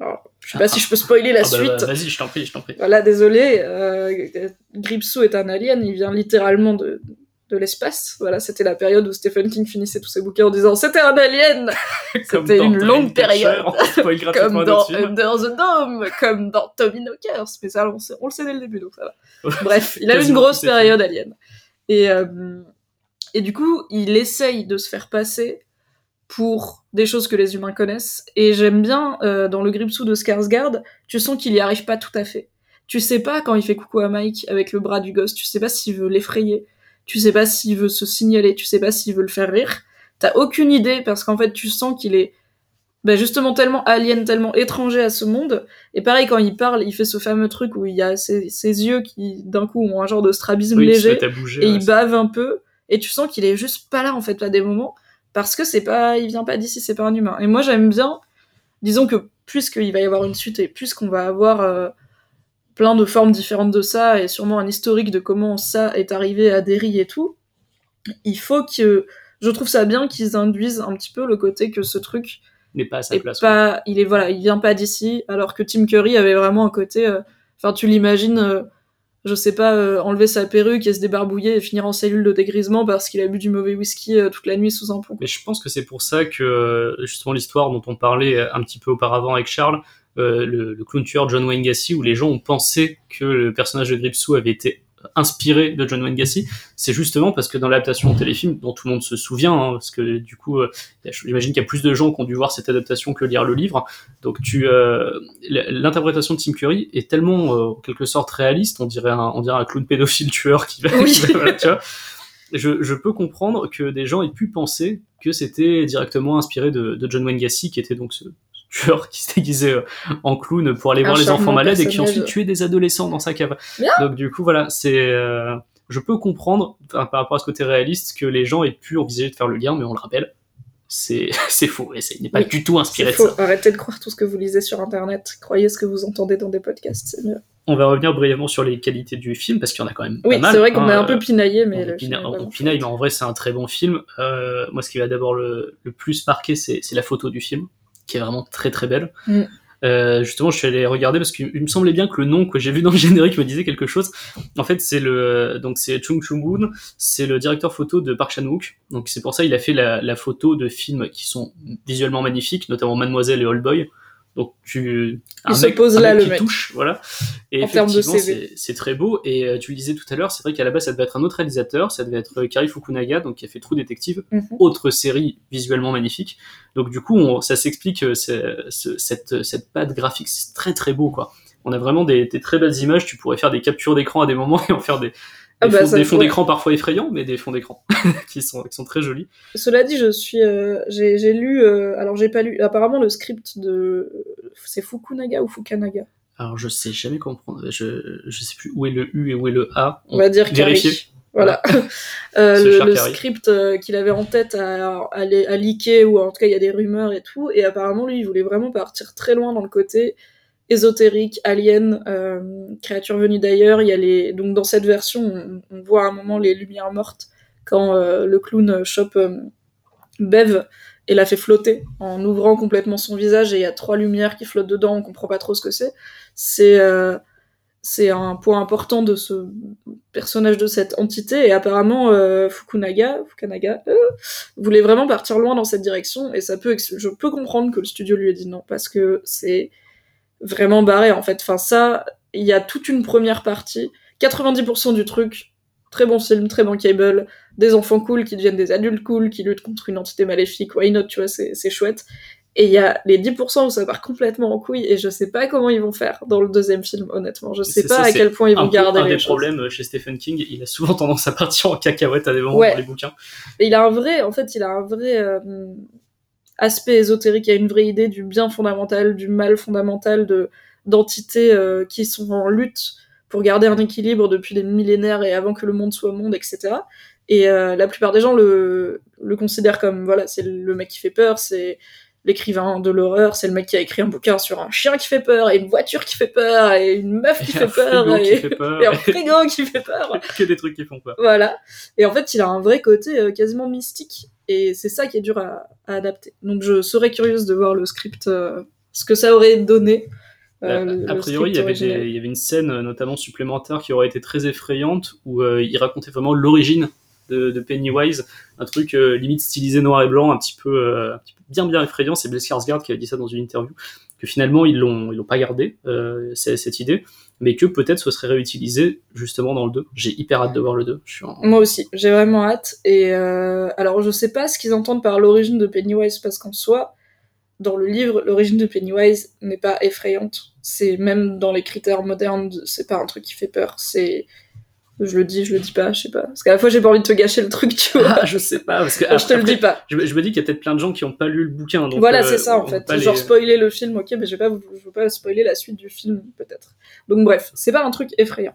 un. Je sais pas si je peux spoiler la Ah bah, suite. Vas-y, je t'en prie, je t'en prie. Voilà, désolé. Euh, Gripsou est un alien, il vient littéralement de, de l'espace. Voilà, c'était la période où Stephen King finissait tous ses bouquins en disant C'était un alien C'était une longue période. Comme dans. Under the Dome, comme dans Tommy Knockers. Mais ça, on, sait- on le sait dès le début, donc ça va. Bref, il a eu une grosse période alien. Et, euh, et du coup, il essaye de se faire passer pour des choses que les humains connaissent. Et j'aime bien, euh, dans le Gripsou de Skarsgård, tu sens qu'il y arrive pas tout à fait. Tu sais pas quand il fait coucou à Mike avec le bras du gosse, tu sais pas s'il veut l'effrayer, tu sais pas s'il veut se signaler, tu sais pas s'il veut le faire rire. T'as aucune idée parce qu'en fait tu sens qu'il est bah, justement tellement alien, tellement étranger à ce monde. Et pareil, quand il parle, il fait ce fameux truc où il y a ses, ses yeux qui d'un coup ont un genre de strabisme Oui, léger bouger. et ouais, il bave un peu et tu sens qu'il est juste pas là en fait à des moments parce que c'est pas il vient pas d'ici c'est pas un humain et moi j'aime bien disons que puisqu'il va y avoir une suite et puisqu'on va avoir euh, plein de formes différentes de ça et sûrement un historique de comment ça est arrivé à Derry et tout il faut que je trouve ça bien qu'ils induisent un petit peu le côté que ce truc n'est pas à sa est place. pas il est voilà il vient pas d'ici alors que Tim Curry avait vraiment un côté euh, enfin tu l'imagines euh, je sais pas euh, enlever sa perruque et se débarbouiller et finir en cellule de dégrisement parce qu'il a bu du mauvais whisky euh, toute la nuit sous un pont. Mais je pense que c'est pour ça que euh, justement l'histoire dont on parlait un petit peu auparavant avec Charles, le, le clown tueur John Wayne Gacy, où les gens ont pensé que le personnage de Gripsou avait été inspiré de John Wayne Gacy, c'est justement parce que dans l'adaptation au téléfilm, dont tout le monde se souvient, hein, parce que du coup, euh, j'imagine qu'il y a plus de gens qui ont dû voir cette adaptation que lire le livre, donc tu, euh, l'interprétation de Tim Curry est tellement, euh, en quelque sorte, réaliste, on dirait un, on dirait un clown pédophile tueur qui va, Oui. qui va- tu vois. Je, je peux comprendre que des gens aient pu penser que c'était directement inspiré de, de John Wayne Gacy, qui était donc ce tueur qui se déguisait euh, en clown pour aller voir les enfants malades et qui ensuite tuait des adolescents dans sa cave. Bien. Donc du coup voilà, c'est euh, je peux comprendre par rapport à ce côté réaliste que les gens aient pu envisager de faire le lien, mais on le rappelle, c'est c'est faux et il n'est pas Oui, du tout inspiré de ça. arrêtez de croire tout ce que vous lisez sur internet croyez ce que vous entendez dans des podcasts c'est mieux On va revenir brièvement sur les qualités du film parce qu'il y en a quand même oui pas mal. c'est vrai qu'on hein, est un euh, peu pinaillé mais on, le pina- on pinaille, mais en vrai, c'est un très bon film. Euh, moi, ce qui va d'abord le, le plus marqué, c'est c'est la photo du film, qui est vraiment très très belle. Mm. Euh, justement, je suis allé regarder parce qu'il il me semblait bien que le nom que j'ai vu dans le générique me disait quelque chose. En fait, c'est le donc c'est Chung Chung Woon, c'est le directeur photo de Park Chan Wook. Donc c'est pour ça il a fait la, la photo de films qui sont visuellement magnifiques, notamment Mademoiselle et Old Boy. Donc tu un se mec, pose un là, mec le qui mec. touche, voilà. Et En termes de effectivement, CV. c'est- c'est très beau. Et euh, tu le disais tout à l'heure, c'est vrai qu'à la base, ça devait être un autre réalisateur, ça devait être euh, Kari Fukunaga, donc qui a fait True Detective, Mhm. autre série visuellement magnifique. Donc du coup, on- ça s'explique euh, cette cette patte graphique, c'est très très beau quoi. On a vraiment des, des très belles images. Tu pourrais faire des captures d'écran à des moments et en faire des Ah bah, fonds, des fonds pourrait. d'écran parfois effrayants, mais des fonds d'écran qui sont qui sont très jolis. Cela dit, je suis, euh, j'ai j'ai lu, euh, alors j'ai pas lu, apparemment le script de, c'est Fukunaga ou Fukanaga, Alors je sais jamais comprendre. Je je sais plus où est le U et où est le A. on va dire vérifier. Voilà. Euh, le, le script euh, qu'il avait en tête à, à, à leaker, ou en tout cas il y a des rumeurs et tout, et apparemment lui il voulait vraiment partir très loin dans le côté ésotérique, alien, euh, créature venue d'ailleurs. Il y a les, donc dans cette version, on, voit à un moment les lumières mortes quand euh, le clown chope euh, Bev et la fait flotter en ouvrant complètement son visage et il y a trois lumières qui flottent dedans, on comprend pas trop ce que c'est. C'est c'est un point important de ce personnage de cette entité et apparemment Fukunaga, Fukunaga voulait vraiment partir loin dans cette direction et ça peut je peux comprendre que le studio lui ait dit non parce que c'est vraiment barré en fait. Enfin ça, il y a toute une première partie, 90% du truc, très bon film, très bankable, des enfants cool qui deviennent des adultes cool, qui luttent contre une entité maléfique, why not, tu vois, c'est chouette. Et il y a les 10% où ça part complètement en couille et je sais pas comment ils vont faire dans le deuxième film, honnêtement. Je sais pas à quel point ils vont garder les Un des problèmes chez Stephen King, il a souvent tendance à partir en cacahuète à des moments dans les bouquins. Et il a un vrai, en fait, il a un vrai euh, aspect ésotérique, il y a une vraie idée du bien fondamental, du mal fondamental, de d'entités euh, qui sont en lutte pour garder un équilibre depuis des millénaires et avant que le monde soit monde, etc. Et euh, la plupart des gens le, le considèrent comme, voilà, c'est le mec qui fait peur, c'est l'écrivain de l'horreur, c'est le mec qui a écrit un bouquin sur un chien qui fait peur, et une voiture qui fait peur, et une meuf qui fait peur, et... un frigo qui fait peur. que des trucs qui font peur. Voilà. Et en fait, il a un vrai côté euh, quasiment mystique, et c'est ça qui est dur à, adapter. Donc je serais curieuse de voir le script, euh, ce que ça aurait donné. Euh, a priori, il y, avait il y avait une scène notamment supplémentaire qui aurait été très effrayante, où il racontait vraiment l'origine de, Pennywise, un truc limite stylisé noir et blanc, un petit peu, un petit peu bien bien effrayant. C'est Blaise Skarsgård qui a dit ça dans une interview, que finalement ils l'ont ils l'ont pas gardé euh, cette idée, mais que peut-être ce serait réutilisé justement dans le 2. J'ai hyper hâte de voir le 2. Moi aussi, j'ai vraiment hâte. Et euh, alors je sais pas ce qu'ils entendent par l'origine de Pennywise parce qu'en soi, dans le livre, l'origine de Pennywise n'est pas effrayante. C'est même dans les critères modernes, c'est pas un truc qui fait peur. C'est je le dis, je le dis pas, je sais pas. Parce qu'à la fois, j'ai pas envie de te gâcher le truc, tu vois. Ah, je sais pas, parce que. je te le dis pas. Je, me dis qu'il y a peut-être plein de gens qui ont pas lu le bouquin. Donc voilà, euh, c'est ça, en fait. Genre, spoiler le film, ok, mais je vais pas, je veux pas spoiler la suite du film, peut-être. Donc, bref, c'est pas un truc effrayant.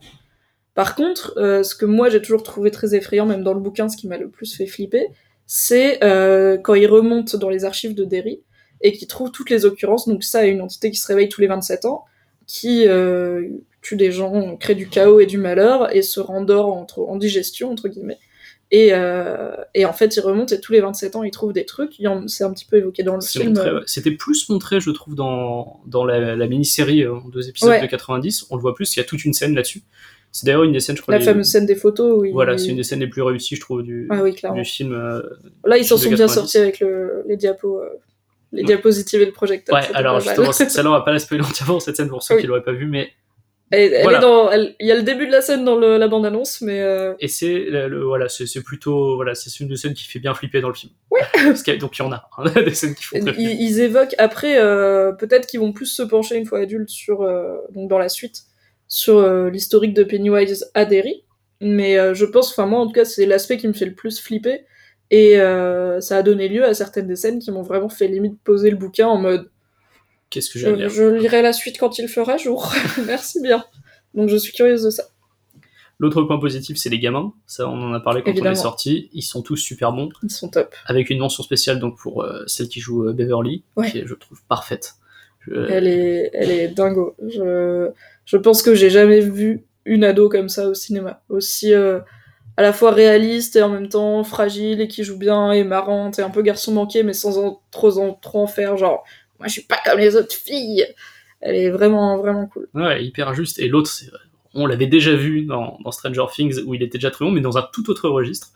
Par contre, euh, ce que moi j'ai toujours trouvé très effrayant, même dans le bouquin, ce qui m'a le plus fait flipper, c'est euh, quand il remonte dans les archives de Derry et qu'il trouve toutes les occurrences. Donc, ça, une entité qui se réveille tous les 27 ans, qui tue des gens, crée du chaos et du malheur, et se rendort entre, en digestion, entre guillemets. Et, euh, et, en fait, il remonte et tous les 27 ans, il trouve des trucs. C'est un petit peu évoqué dans le film. C'était plus montré, je trouve, dans, dans la, mini-série euh, en deux épisodes de 90. On le voit plus, il y a toute une scène là-dessus. C'est d'ailleurs une des scènes, je crois. La fameuse scène des photos, oui. Voilà, c'est une des scènes les plus réussies, je trouve, du, ah, oui, du film. Euh, Là, ils s'en sont bien sortis avec le, les diapos. les diapositives et le projecteur. Ouais, alors justement, celle-là, on va pas la spoiler entièrement, cette scène, pour ceux qui l'auraient pas vu, mais elle, est dans, il y a le début de la scène dans la bande annonce, mais. Euh, Et c'est le, voilà, c'est plutôt voilà, c'est une des scènes qui fait bien flipper dans le film. Oui. donc il y en a hein, des scènes qui font. Ils, ils, évoquent après, euh, peut-être qu'ils vont plus se pencher une fois adultes sur euh, donc dans la suite sur l'historique de Pennywise à Derry. Mais je pense, enfin moi en tout cas, c'est l'aspect qui me fait le plus flipper. Et ça a donné lieu à certaines des scènes qui m'ont vraiment fait limite poser le bouquin en mode Qu'est-ce que je, je lirai la suite quand il fera jour. Merci bien. Donc je suis curieuse de ça. L'autre point positif, c'est les gamins. Ça, on en a parlé quand on est sorti. Ils sont tous super bons. Ils sont top. Avec une mention spéciale donc pour euh, celle qui joue euh, Beverly, qui est, je trouve, parfaite. Elle est, elle est dingo. Je, je pense que j'ai jamais vu une ado comme ça au cinéma. Aussi euh, à la fois réaliste et en même temps fragile et qui joue bien et marrante et un peu garçon manqué mais sans trop, en, trop en faire. Genre, moi je suis pas comme les autres filles. Elle est vraiment, vraiment cool. Ouais, hyper injuste. Et l'autre, on l'avait déjà vu dans, Stranger Things où il était déjà très bon, mais dans un tout autre registre.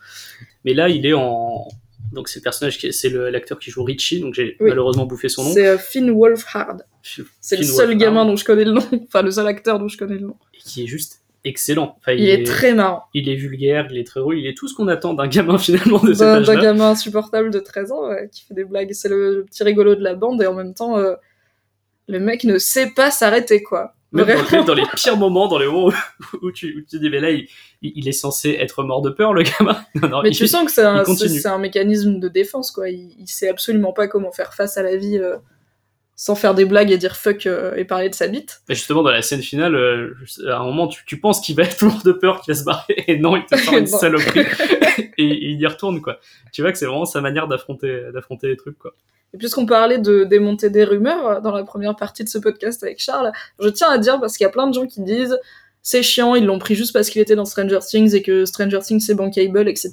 Mais là, il est en. Donc, c'est le personnage, c'est l'acteur qui joue Richie, donc j'ai malheureusement bouffé son nom. C'est euh, Finn Wolfhard. C'est le seul gamin dont je connais le nom, enfin le seul acteur dont je connais le nom. Et qui est juste excellent. il, est, très marrant. Il est vulgaire, il est très drôle, il est tout ce qu'on attend d'un gamin finalement de cet D'un gamin insupportable de 13 ans qui fait des blagues. C'est le, petit rigolo de la bande et en même temps, euh, le mec ne sait pas s'arrêter quoi. Même dans, les pires moments, dans les moments où, tu, tu dis mais là il, est censé être mort de peur le gamin. mais tu sens que c'est un, un, mécanisme de défense quoi. Il, il, sait absolument pas comment faire face à la vie. Euh, sans faire des blagues et dire fuck euh, et parler de sa bite. Mais justement, dans la scène finale, euh, à un moment, tu, tu penses qu'il va être mort de peur, qu'il va se barrer, et non, il te sort une saloperie, et, il y retourne, quoi. Tu vois que c'est vraiment sa manière d'affronter, d'affronter les trucs, quoi. Et puisqu'on parlait de démonter des rumeurs euh, dans la première partie de ce podcast avec Charles, je tiens à dire, parce qu'il y a plein de gens qui disent c'est chiant, ils l'ont pris juste parce qu'il était dans Stranger Things et que Stranger Things c'est bankable, etc.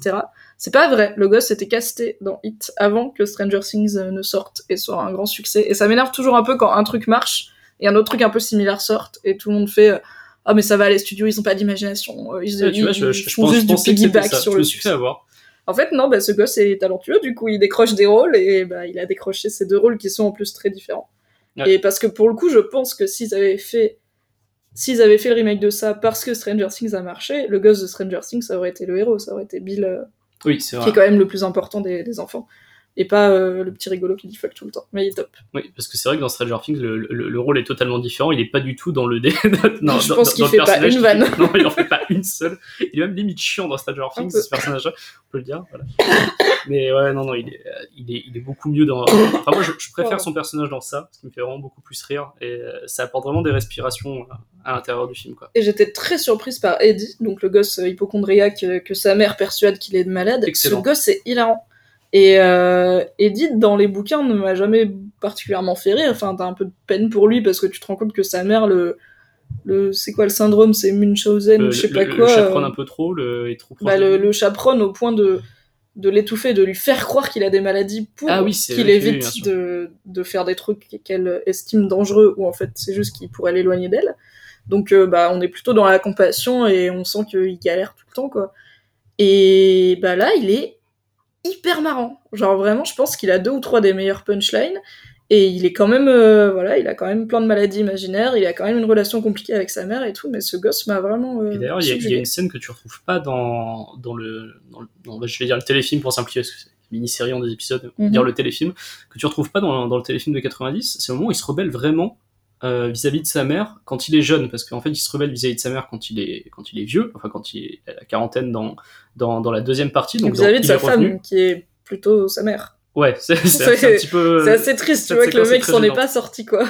C'est pas vrai, le gosse était casté dans Hit avant que Stranger Things euh, ne sorte et soit un grand succès. Et ça m'énerve toujours un peu quand un truc marche et un autre truc un peu similaire sorte et tout le monde fait ah mais ça va les studios ils ont pas d'imagination euh, ils, Ouais, vois, ils je, je, font pense, juste du piggyback sur je le fait avoir. en fait non bah ce gosse est talentueux du coup il décroche des rôles et bah il a décroché ces deux rôles qui sont en plus très différents Ouais. et parce que pour le coup je pense que s'ils avaient fait s'ils avaient fait le remake de ça parce que Stranger Things a marché le gosse de Stranger Things ça aurait été le héros ça aurait été Bill euh, Oui, qui est quand même le plus important des, des enfants et pas euh, le petit rigolo qui dit fuck tout le temps mais il est top Oui, parce que c'est vrai que dans Stranger Things, le, le, le rôle est totalement différent. Il est pas du tout dans le dé. non, Je dans- pense qu'il fait pas une qui- vanne. Non, il en fait pas une seule. Il est même limite chiant dans Stranger Things, ce personnage-là. On peut le dire. Voilà. Mais ouais, non, non, il est, euh, il est, il est beaucoup mieux dans. Enfin, moi, je, je préfère son personnage dans ça, ce qui me fait vraiment beaucoup plus rire. Et euh, ça apporte vraiment des respirations à l'intérieur du film, quoi. Et j'étais très surprise par Eddie, donc le gosse hypochondriaque que sa mère persuade qu'il est malade. Excellent. Ce gosse, c'est hilarant. Et euh, Eddie, dans les bouquins, ne m'a jamais particulièrement fait rire. Enfin, t'as un peu de peine pour lui parce que tu te rends compte que sa mère, le. le c'est quoi le syndrome? C'est Munchausen Le, ou je sais le- pas quoi. le chaperonne euh, un peu trop, le, est trop bah, le, le chaperonne au point de, de l'étouffer, de lui faire croire qu'il a des maladies pour Ah oui, qu'il oui, évite de, de faire des trucs qu'elle estime dangereux ou en fait c'est juste qu'il pourrait l'éloigner d'elle. Donc euh, bah on est plutôt dans la compassion et on sent qu'il galère tout le temps quoi. Et bah là il est hyper marrant. Genre vraiment je pense qu'il a deux ou trois des meilleurs punchlines et il est quand même euh, voilà il a quand même plein de maladies imaginaires, il a quand même une relation compliquée avec sa mère et tout mais ce gosse m'a vraiment euh, Et d'ailleurs, il y, a- y une scène que tu retrouves pas dans, dans le. Dans le bah, je vais dire le téléfilm pour simplifier, parce que c'est une mini-série en des épisodes, on va Mhm. dire le téléfilm, que tu retrouves pas dans, dans le téléfilm de 90. C'est le moment où il se rebelle vraiment euh, vis-à-vis de sa mère quand il est jeune, parce qu'en fait, il se rebelle vis-à-vis de sa mère quand il est, quand il est vieux, enfin, quand il est à la quarantaine dans, dans, dans la deuxième partie. Donc, vis-à-vis de sa femme qui est plutôt sa mère. Ouais, c'est petit peu. C'est assez triste, tu vois, que le mec s'en est pas sorti, quoi.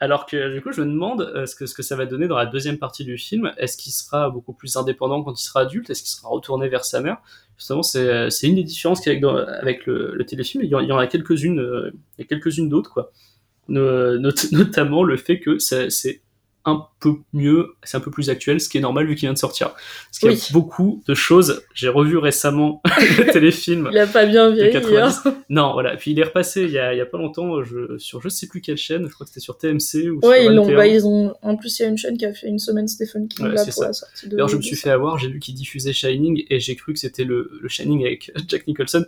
Alors que du coup, je me demande euh, ce que, ce que ça va donner dans la deuxième partie du film. Est-ce qu'il sera beaucoup plus indépendant quand il sera adulte? Est-ce qu'il sera retourné vers sa mère? Justement, c'est c'est une des différences qu'il y a avec, dans- avec le, le téléfilm. Il y en, il y en a quelques-unes euh, quelques-unes d'autres, quoi. No- not- notamment le fait que c'est un peu mieux, c'est un peu plus actuel, ce qui est normal vu qu'il vient de sortir. Parce qu'il y a beaucoup de choses. J'ai revu récemment le téléfilm. Il a pas bien vieilli. 90. hein. Non, voilà. Puis il est repassé il y a, il y a pas longtemps je, sur je sais plus quelle chaîne. Je crois que c'était sur TMC ou Ouais, sur ils l'ont. 21. Bah, ils ont. En plus, il y a une chaîne qui a fait une semaine Stephen King Ouais, là pour ça. la sortie de. D'ailleurs, je me suis fait avoir, j'ai vu qu'il diffusait Shining et j'ai cru que c'était le, le Shining avec Jack Nicholson.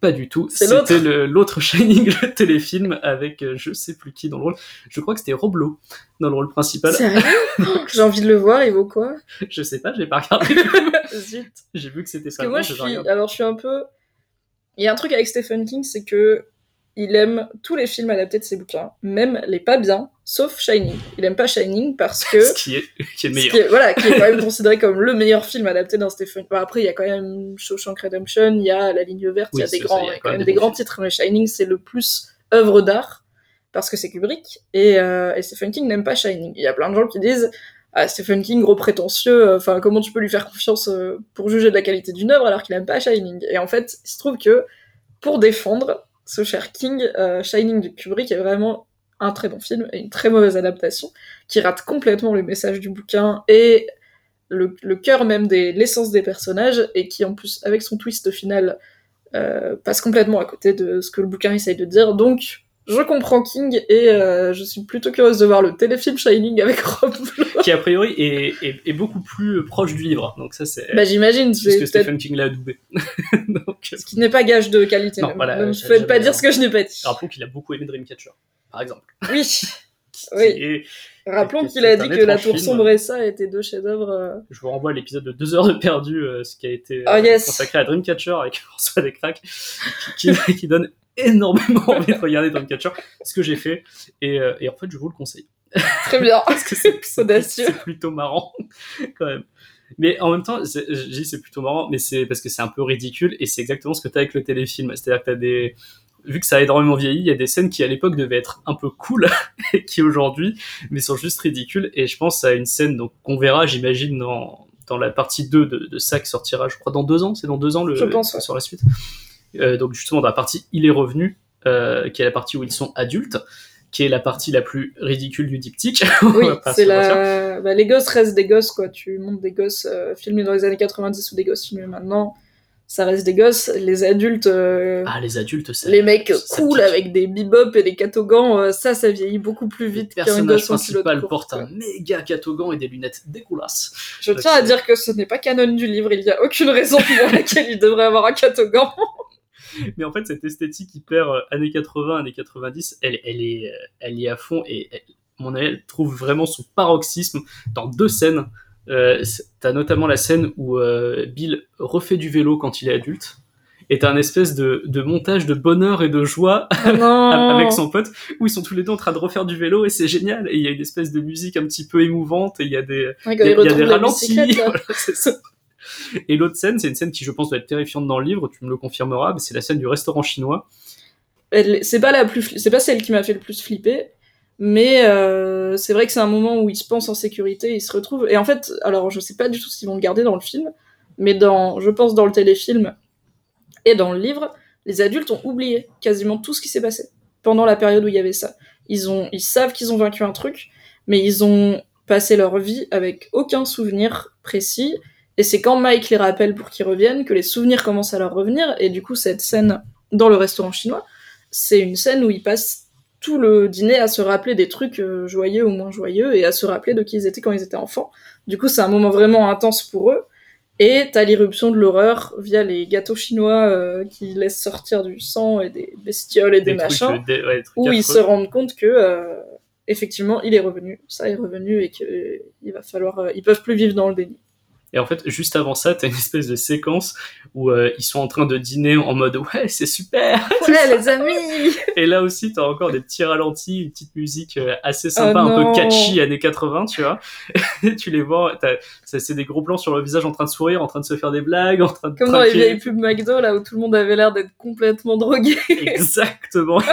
Pas du tout. C'était l'autre. Shining, le téléfilm avec euh, je sais plus qui dans le rôle. Je crois que c'était Roblo dans le rôle principal. Sérieux J'ai envie de le voir, il vaut quoi Je sais pas, j'ai pas regardé. Zut. j'ai vu que c'était que moi, je suis. Alors, je suis un peu. Il y a un truc avec Stephen King, c'est que il aime tous les films adaptés de ses bouquins, même les pas bien, sauf Shining. Il aime pas Shining parce que. Ce qui est, qui est meilleur. qui est, voilà, qui est quand même considéré comme le meilleur film adapté d'un Stephen. Bon, après, il y a quand même Shawshank Redemption, il y a La Ligne Verte, il y a des ça, grands, a quand quand même des grands titres, mais Shining c'est le plus œuvre d'art parce que c'est Kubrick et, euh, et Stephen King n'aime pas Shining. Il y a plein de gens qui disent ah, Stephen King gros prétentieux, euh, enfin comment tu peux lui faire confiance euh, pour juger de la qualité d'une œuvre alors qu'il n'aime pas Shining? Et en fait, il se trouve que pour défendre ce cher King, Shining de Kubrick est vraiment un très bon film et une très mauvaise adaptation qui rate complètement le message du bouquin et le, le cœur même de l'essence des personnages et qui en plus avec son twist final euh, passe complètement à côté de ce que le bouquin essaye de dire donc je comprends King et euh, je suis plutôt curieuse de voir le téléfilm Shining avec Rob Lowe. Qui a priori est, est, est beaucoup plus proche du livre. Donc ça c'est. bah j'imagine c'est peut-être Stephen King l'a adoubé. Donc, ce qui n'est pas gage de qualité Non, ne- voilà, ne me j'ai faites pas dire ce que je n'ai pas dit rappelons qu'il a beaucoup aimé Dreamcatcher, par exemple. oui Qui Oui. est- rappelons qu'il a dit que La Tour film. Sombre et ça étaient deux chefs-d'œuvre euh, Je vous renvoie à l'épisode de 2 heures de perdu, euh, ce qui a été euh, Ah, yes. consacré à Dreamcatcher avec François Descraques, qui, donne énormément envie de regarder Dreamcatcher, ce que j'ai fait, et, euh, et en fait je vous le conseille. très bien Parce que c'est Audacieux. c'est plutôt marrant, quand même. Mais en même temps, je dis c'est plutôt marrant, mais c'est parce que c'est un peu ridicule, et c'est exactement ce que t'as avec le téléfilm. C'est-à-dire que t'as des... Vu que ça a énormément vieilli, il y a des scènes qui à l'époque devaient être un peu cool, et qui aujourd'hui, mais sont juste ridicules. Et je pense à une scène donc qu'on verra, j'imagine, dans, dans la partie 2 de, de ça qui sortira, je crois, dans deux ans. C'est dans deux ans le, Je pense, ouais. sur la suite. Euh, donc justement, dans la partie Il est revenu, euh, qui est la partie où ils sont adultes, qui est la partie la plus ridicule du diptyque. Oui, c'est la. Bah, les gosses restent des gosses, quoi. Tu montes des gosses euh, filmés dans les années 90 ou des gosses filmés maintenant. Ça reste des gosses. Les adultes, euh, Ah, les adultes, c'est. les mecs ça cool pique. avec des bebop et des catogans, euh, ça, ça vieillit beaucoup plus Le vite qu'un personnage gosse en culotte principal courte, porte un méga catogan et des lunettes dégueulasses. Je tiens à dire que ce n'est pas canon du livre, il n'y a aucune raison pour laquelle il devrait avoir un catogan. Mais en fait, cette esthétique hyper euh, années 80, années 90, elle, elle, est, euh, elle y est à fond et elle, mon avis, elle trouve vraiment son paroxysme dans deux scènes. Euh, t'as notamment la scène où euh, Bill refait du vélo quand il est adulte. Et t'as un espèce de, de montage de bonheur et de joie Oh non avec son pote où ils sont tous les deux en train de refaire du vélo et c'est génial. Et il y a une espèce de musique un petit peu émouvante et il y a des, Ouais, y a, y a ralentis. voilà, ça. Et l'autre scène, c'est une scène qui, je pense, doit être terrifiante dans le livre, tu me le confirmeras, mais c'est la scène du restaurant chinois. C'est pas la plus fli- c'est pas celle qui m'a fait le plus flipper mais euh, c'est vrai que c'est un moment où il se pense en sécurité il se retrouve. Et en fait alors je sais pas du tout s'ils vont le garder dans le film mais dans je pense dans le téléfilm et dans le livre les adultes ont oublié quasiment tout ce qui s'est passé pendant la période où il y avait ça. Ils ont ils savent qu'ils ont vaincu un truc mais ils ont passé leur vie avec aucun souvenir précis. Et c'est quand Mike les rappelle pour qu'ils reviennent que les souvenirs commencent à leur revenir. Et du coup cette scène dans le restaurant chinois c'est une scène où ils passent tout le dîner à se rappeler des trucs euh, joyeux ou moins joyeux et à se rappeler de qui ils étaient quand ils étaient enfants. Du coup, c'est un moment vraiment intense pour eux. Et t'as l'irruption de l'horreur via les gâteaux chinois euh, qui laissent sortir du sang et des bestioles et des, machins, euh, des- ouais, des trucs où ils se rendent compte que euh, effectivement il est revenu, ça est revenu et que euh, il va falloir, ils peuvent plus vivre dans le déni. Et en fait, juste avant ça, t'as une espèce de séquence où euh, ils sont en train de dîner en mode ouais, c'est super. Ouais les amis. Et là aussi, t'as encore des petits ralentis, une petite musique euh, assez sympa, Oh un peu catchy années 80, tu vois. Et tu les vois, c'est des gros plans sur le visage en train de sourire, en train de se faire des blagues, en train de Comme dans les vieilles pubs McDo là où tout le monde avait l'air d'être complètement drogué. Exactement.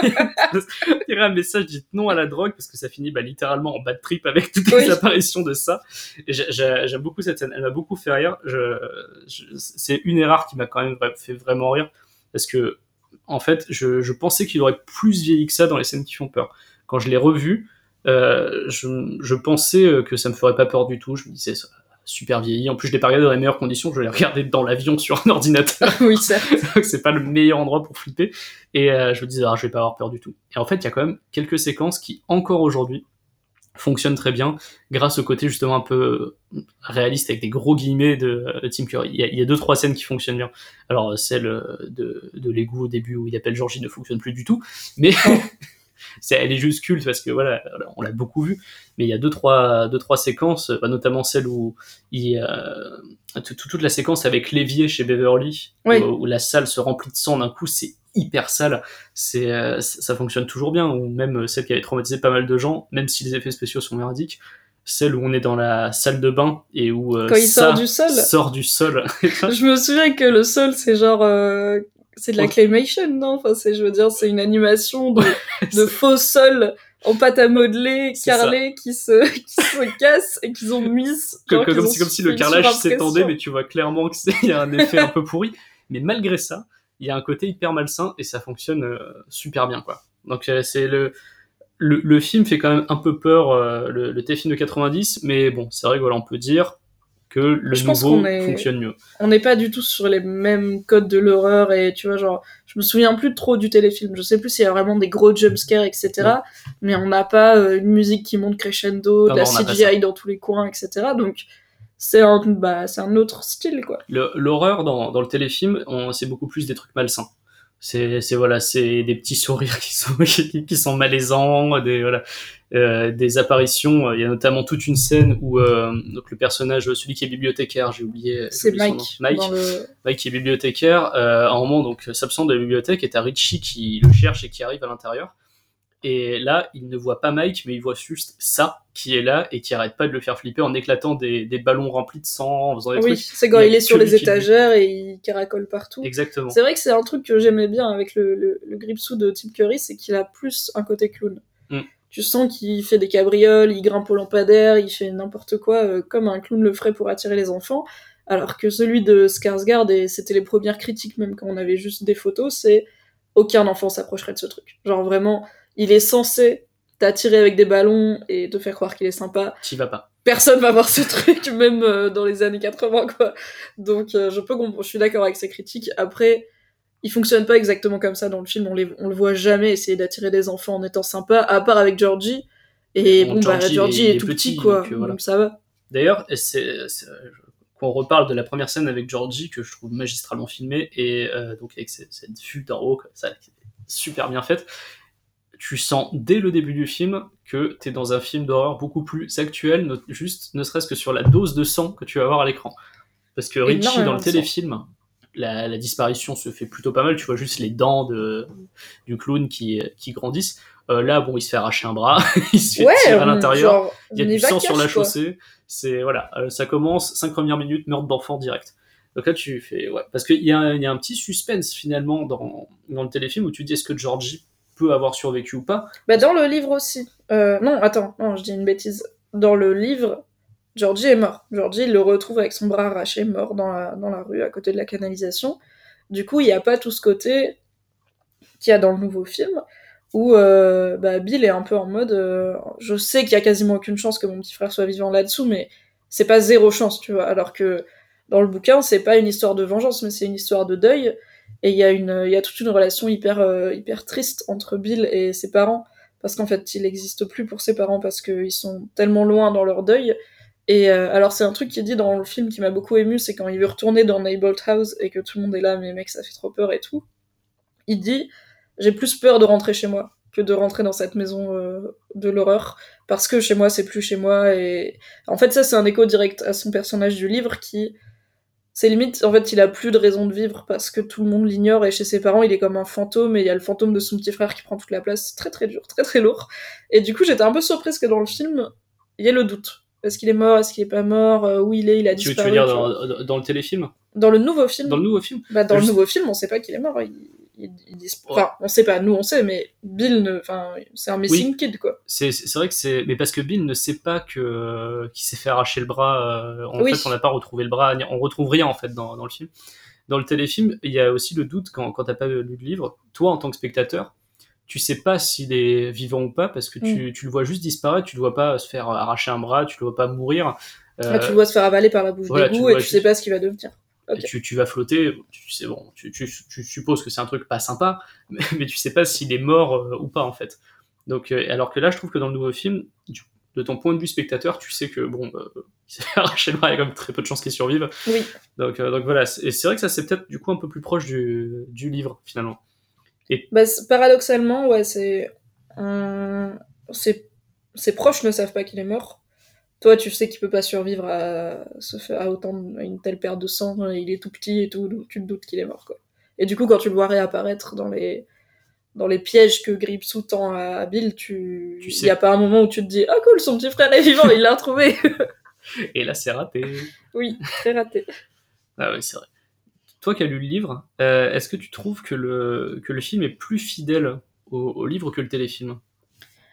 Il y aurait un message dit non à la drogue parce que ça finit bah, littéralement en bad trip avec toutes les Oui. apparitions de ça. J'aime beaucoup cette scène. Elle m'a beaucoup fait rire. Je, je- c'est une erreur qui m'a quand même fait vraiment rire parce que en fait, je, je pensais qu'il aurait plus vieilli que ça dans les scènes qui font peur. Quand je l'ai revu, euh, je, je pensais euh, que ça me ferait pas peur du tout. Je me disais ça super vieilli. En plus, je l'ai pas regardé dans les meilleures conditions. Je l'ai regardé dans l'avion sur un ordinateur. oui. Donc c'est pas le meilleur endroit pour flipper. Et euh, je me disais, ah, je vais pas avoir peur du tout. Et en fait, il y a quand même quelques séquences qui, encore aujourd'hui, fonctionnent très bien grâce au côté justement un peu euh, réaliste avec des gros guillemets de, de Tim Curry. Il y, a, il y a deux trois scènes qui fonctionnent bien. Alors euh, celle euh, de, de l'égout au début où il appelle Georgie ne fonctionne plus du tout, mais c'est, elle est juste culte parce que voilà, on l'a beaucoup vu. Mais il y a deux trois deux trois séquences, bah, notamment celle où il euh, toute, toute la séquence avec l'évier chez Beverly, Oui. où, où la salle se remplit de sang d'un coup, c'est hyper sale. C'est euh, ça fonctionne toujours bien. Ou même euh, celle qui avait traumatisé pas mal de gens, même si les effets spéciaux sont merdiques. Celle où on est dans la salle de bain et où euh, Quand il ça sort du sol. sort du sol. Je me souviens que le sol, c'est genre. euh, c'est de la claymation, non? Enfin, c'est, je veux dire, c'est une animation de, de faux sol en pâte à modeler, carrelé, qui se, qui se casse et qu'ils ont mis. comme, genre comme ont si, comme si le carrelage s'étendait, mais tu vois clairement que c'est il y a un effet un peu pourri. Mais malgré ça, il y a un côté hyper malsain et ça fonctionne euh, super bien, quoi. Donc euh, c'est le, le le film fait quand même un peu peur, euh, le, le téléfilm de 90, mais bon, c'est vrai voilà, on peut dire que le Je nouveau est- fonctionne mieux. On n'est pas du tout sur les mêmes codes de l'horreur et tu vois, genre, je me souviens plus trop du téléfilm. Je sais plus s'il y a vraiment des gros jumpscares, etc. Mais on n'a pas une musique qui monte crescendo, de la CGI dans tous les coins, etc. Donc, c'est un, bah, c'est un autre style, quoi. Le- L'horreur dans, dans le téléfilm, c'est beaucoup plus des trucs malsains. C'est c'est- voilà, c'est des petits sourires qui sont qui, qui sont malaisants, des voilà, euh, des apparitions. Il y a notamment toute une scène où euh, donc le personnage, celui qui est bibliothécaire, j'ai oublié. C'est Mike. Mike, le... Mike qui est bibliothécaire. Euh, à un moment donc s'absente de la bibliothèque et t'as Richie qui le cherche et qui arrive à l'intérieur. Et là, il ne voit pas Mike, mais il voit juste ça qui est là et qui arrête pas de le faire flipper en éclatant des, des ballons remplis de sang, en faisant des Oui, trucs. c'est quand il est sur les étagères et il caracole partout. Exactement. C'est vrai que c'est un truc que j'aimais bien avec le, le, le Gripsou de Tim Curry, c'est qu'il a plus un côté clown. Mm. Tu sens qu'il fait des cabrioles, il grimpe au lampadaire, il fait n'importe quoi euh, comme un clown le ferait pour attirer les enfants. Alors que celui de Skarsgård, et c'était les premières critiques même quand on avait juste des photos, c'est aucun enfant s'approcherait de ce truc. Genre vraiment, il est censé t'attirer avec des ballons et te faire croire qu'il est sympa, T'y vas pas. personne va voir ce truc, même euh, dans les années 80, quoi. Donc, euh, je peux comprendre, je suis d'accord avec ces critiques. Après, il fonctionne pas exactement comme ça dans le film, on, les, on le voit jamais essayer d'attirer des enfants en étant sympa, à part avec Georgie. Et Bon, bon, bah, Georgie, Georgie est- tout petit, petit, quoi. donc, euh, voilà. Donc, ça va. D'ailleurs, c'est, qu'on reparle de la première scène avec Georgie, que je trouve magistralement filmée, et euh, donc avec cette, cette vue d'en haut, comme ça, super bien faite, tu sens dès le début du film que t'es dans un film d'horreur beaucoup plus actuel, juste ne serait-ce que sur la dose de sang que tu vas avoir à l'écran. Parce que Richie, dans le téléfilm, la, la disparition se fait plutôt pas mal, tu vois juste les dents de, du clown qui, qui grandissent. Euh, là, bon, il se fait arracher un bras, il se fait Ouais, tirer à on- l'intérieur. Il y a on du sang sur la quoi. chaussée. C'est voilà, euh, ça commence cinq premières minutes meurtre d'enfant direct. Donc là tu fais ouais, parce qu'il y, a un- il y a un petit suspense finalement dans, dans le téléfilm où tu dis est-ce que Georgie avoir survécu ou pas. Bah, dans le livre aussi. Euh, non, attends, non, je dis une bêtise. Dans le livre, Georgie est mort. Georgie, le retrouve avec son bras arraché, mort dans la, dans la rue, à côté de la canalisation. Du coup, il n'y a pas tout ce côté qu'il y a dans le nouveau film, où euh, bah, Bill est un peu en mode euh, je sais qu'il y a quasiment aucune chance que mon petit frère soit vivant là-dessous, mais c'est pas zéro chance, tu vois. Alors que dans le bouquin, c'est pas une histoire de vengeance, mais c'est une histoire de deuil. Et il y, a une- il y a toute une relation hyper, euh, hyper triste entre Bill et ses parents, parce qu'en fait, il n'existe plus pour ses parents parce qu'ils sont tellement loin dans leur deuil. Et euh, alors, c'est un truc qui est dit dans le film qui m'a beaucoup ému, c'est quand il veut retourner dans Neighbolt House et que tout le monde est là, mais mec, ça fait trop peur et tout. Il dit J'ai plus peur de rentrer chez moi que de rentrer dans cette maison euh, de l'horreur, parce que chez moi, c'est plus chez moi. Et en fait, ça, c'est un écho direct à son personnage du livre qui c'est limite, en fait, il a plus de raison de vivre parce que tout le monde l'ignore et chez ses parents, il est comme un fantôme et il y a le fantôme de son petit frère qui prend toute la place. C'est très très dur, très très lourd. Et du coup, j'étais un peu surprise que dans le film, il y ait le doute. Est-ce qu'il est mort? Est-ce qu'il est pas mort? Euh, Où il est? Il a Tu, tu disparu veux dire tu vois. dans, dans- dans le téléfilm? Dans le nouveau film Dans le nouveau film bah, dans le nouveau film, on sait pas qu'il est mort. Il, il, il dis- Enfin, on sait pas, nous on sait, mais Bill, ne... enfin, c'est un missing kid quoi. C'est vrai que c'est. Mais parce que Bill ne sait pas que qu'il s'est fait arracher le bras. euh, en Oui. fait, on n'a pas retrouvé le bras. On retrouve rien en fait dans, dans le film. Dans le téléfilm, il y a aussi le doute quand, quand t'as pas lu le livre. Toi, en tant que spectateur, tu sais pas s'il est vivant ou pas parce que tu, tu le vois juste disparaître. Tu le vois pas se faire arracher un bras. Tu le vois pas mourir. Euh, Là, tu le vois se faire avaler par la bouche voilà, le et tu juste- sais pas ce qu'il va devenir. Et tu, tu vas flotter, tu sais bon, tu, tu, tu supposes que c'est un truc pas sympa, mais, mais tu sais pas s'il est mort euh, ou pas en fait. Donc euh, alors que là, je trouve que dans le nouveau film, du- de ton point de vue spectateur, tu sais que bon, euh, il s'est fait arracher le bras, il y a quand même très peu de chances qu'il survive. Oui. Donc, euh, donc voilà, C'est- et c'est vrai que ça c'est peut-être du coup un peu plus proche du, du livre finalement. Bah, c'est- paradoxalement, ouais, c'est. euh, Ses... ses proches ne savent pas qu'il est mort. Toi, tu sais qu'il peut pas survivre à, autant à une telle perte de sang, hein, il est tout petit et tout, donc tu te doutes qu'il est mort, quoi. Et du coup, quand tu le vois réapparaître dans les, dans les pièges que Grip sous-tend à Bill, tu. Tu Il sais. y a pas un moment où tu te dis Ah cool, son petit frère est vivant, il l'a retrouvé Et là, c'est raté. Oui, très raté. Ah oui, c'est vrai. Toi qui as lu le livre, euh, est-ce que tu trouves que le, que le film est plus fidèle au, au livre que le téléfilm?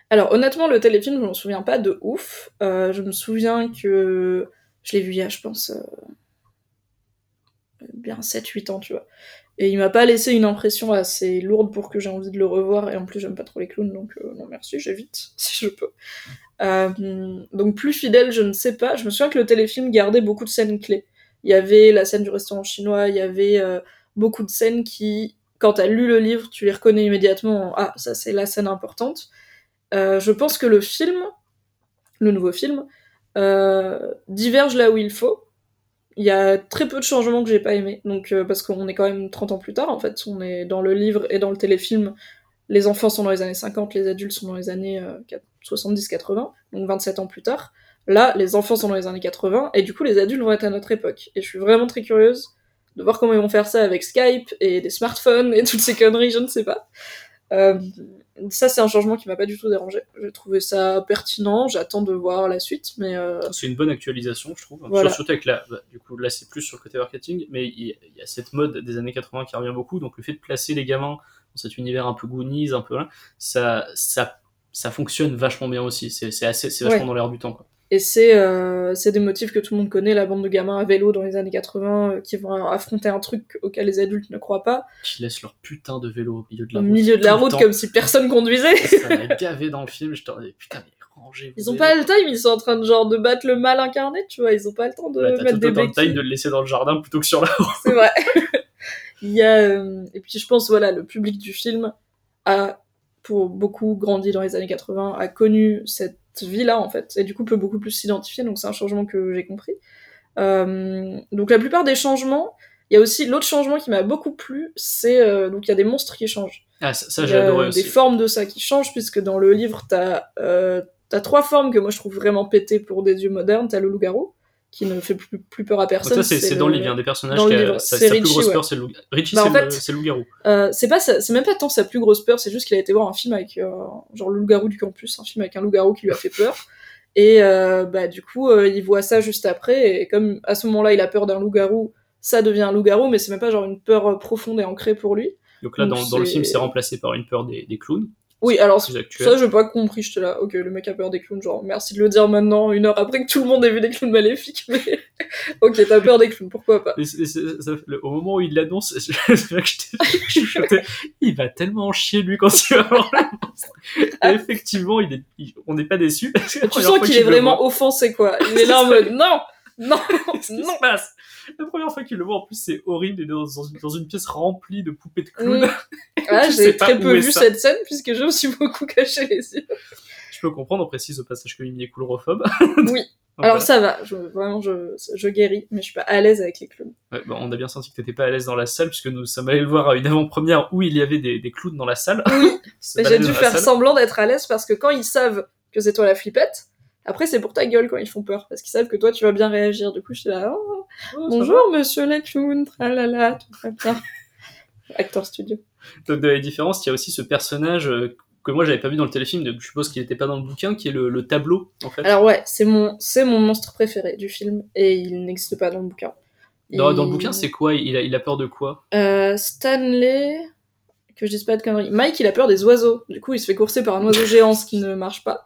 Alors honnêtement, le téléfilm, je m'en souviens pas de ouf. Euh, je me souviens que je l'ai vu il y a, je pense, euh, bien 7-8 ans, tu vois. Et il m'a pas laissé une impression assez lourde pour que j'ai envie de le revoir. Et en plus, j'aime pas trop les clowns, donc euh, non merci, j'évite si je peux. Donc plus fidèle, je ne sais pas. Je me souviens que le téléfilm gardait beaucoup de scènes clés. Il y avait la scène du restaurant chinois, il y avait beaucoup de scènes qui, quand t'as lu le livre, tu les reconnais immédiatement. en, Ah, ça c'est la scène importante. Euh, je pense que le film, le nouveau film, euh, diverge là où il faut. Il y a très peu de changements que j'ai pas aimé, donc euh, parce qu'on est quand même 30 ans plus tard en fait, on est dans le livre et dans le téléfilm, les enfants sont dans les années 50, les adultes sont dans les années euh, 70-80, donc 27 ans plus tard. Là, les enfants sont dans les années 80, et du coup les adultes vont être à notre époque. Et je suis vraiment très curieuse de voir comment ils vont faire ça avec Skype et des smartphones et toutes ces conneries, je ne sais pas. Ça, c'est un changement qui m'a pas du tout dérangé. J'ai trouvé ça pertinent, j'attends de voir la suite, mais euh, C'est une bonne actualisation, je trouve. Voilà. Surtout avec la. bah, du coup, là, c'est plus sur le côté marketing, mais il y, a- cette mode des années 80 qui revient beaucoup. Donc, le fait de placer les gamins dans cet univers un peu Goonies, un peu là, ça, ça, ça fonctionne vachement bien aussi. C'est c'est assez, c'est vachement Ouais. dans l'air du temps. Quoi. Et c'est euh, des motifs que tout le monde connaît, la bande de gamins à vélo dans les années 80 euh, qui vont affronter un truc auquel les adultes ne croient pas, Qui laissent leur putain de vélo au milieu de la au route. milieu de la le route comme si personne conduisait. Ça m'a gavé dans le film, je t'en dis putain, mais rangez Ils ont pas le time, ils sont en train de genre de battre le mal incarné, tu vois, ils ont pas le temps de T'as mettre tout des béquilles. time de le laisser dans le jardin plutôt que sur la route. C'est vrai. Il y a euh, et puis je pense voilà le public du film a pour beaucoup grandi dans les années 80, a connu cette vie-là en fait et du coup peut beaucoup plus s'identifier donc c'est un changement que j'ai compris. Euh, donc la plupart des changements, il y a aussi l'autre changement qui m'a beaucoup plu, c'est euh, donc il y a des monstres qui changent. Ah, ça, ça Il y j'ai a adoré des aussi. formes de ça qui changent puisque dans le livre t'as euh, t'as trois formes que moi je trouve vraiment pétées pour des yeux modernes. T'as le loup-garou qui ne fait plus, plus peur à personne. ça, c'est dans le livre, un des personnages qui a sa, plus Richie, grosse peur, c'est le Richie, Bah, c'est le- fait, c'est le loup-garou. Euh, c'est pas c'est même pas tant sa plus grosse peur, c'est juste qu'il a été voir un film avec euh, genre le loup-garou du campus, un film avec un loup-garou qui lui a fait peur. Et euh, bah du coup, il voit ça juste après et comme à ce moment-là, il a peur d'un loup-garou, ça devient un loup-garou, mais c'est même pas genre une peur profonde et ancrée pour lui. Donc là, dans, le film, c'est remplacé par une peur des clowns, Oui, alors ça j'ai pas compris, j'étais là, ok, le mec a peur des clowns, genre merci de le dire maintenant, une heure après que tout le monde ait vu des clowns maléfiques, mais ok, t'as peur des clowns, pourquoi pas? Et c'est- c'est- ça- le- au moment où il l'annonce, chuchoté. Il va tellement en chier lui quand il va voir. Et effectivement, il est, il- on n'est pas déçu. Tu sens qu'il est vraiment offensé quoi, il est là en mode non, non, non. se passe? La première fois qu'il le voit, en plus, c'est horrible. Il est dans, dans une, pièce remplie de poupées de clowns. Mm. Ah, j'ai très peu vu ça. cette scène puisque je me suis beaucoup caché les yeux. Je peux comprendre, on précise au passage que Mimi est coulrophobe. Oui. Donc, Alors voilà. ça va, je, vraiment je, je guéris, mais je suis pas à l'aise avec les clowns. Ouais, bon, on a bien senti que t'étais pas à l'aise dans la salle, puisque nous sommes allés le voir à une avant-première où il y avait des, des clowns dans la salle. Oui, j'ai dû faire salle. semblant d'être à l'aise parce que quand ils savent que c'est toi la flippette, après c'est pour ta gueule quand ils font peur, parce qu'ils savent que toi tu vas bien réagir. Du coup je suis là, oh, Oh, bonjour monsieur la clown, tralala, tout va bien. Acteur studio. Donc de la différence, il y a aussi ce personnage euh, que moi j'avais pas vu dans le téléfilm, donc je suppose qu'il était pas dans le bouquin, qui est le, le tableau en fait. Alors ouais, c'est mon, c'est mon monstre préféré du film et il n'existe pas dans le bouquin. dans, Il- dans le bouquin, c'est quoi? Il a, il a peur de quoi? Euh, Stanley, que je dise pas de conneries. Mike, il a peur des oiseaux. Du coup, il se fait courser par un oiseau géant, ce qui ne marche pas.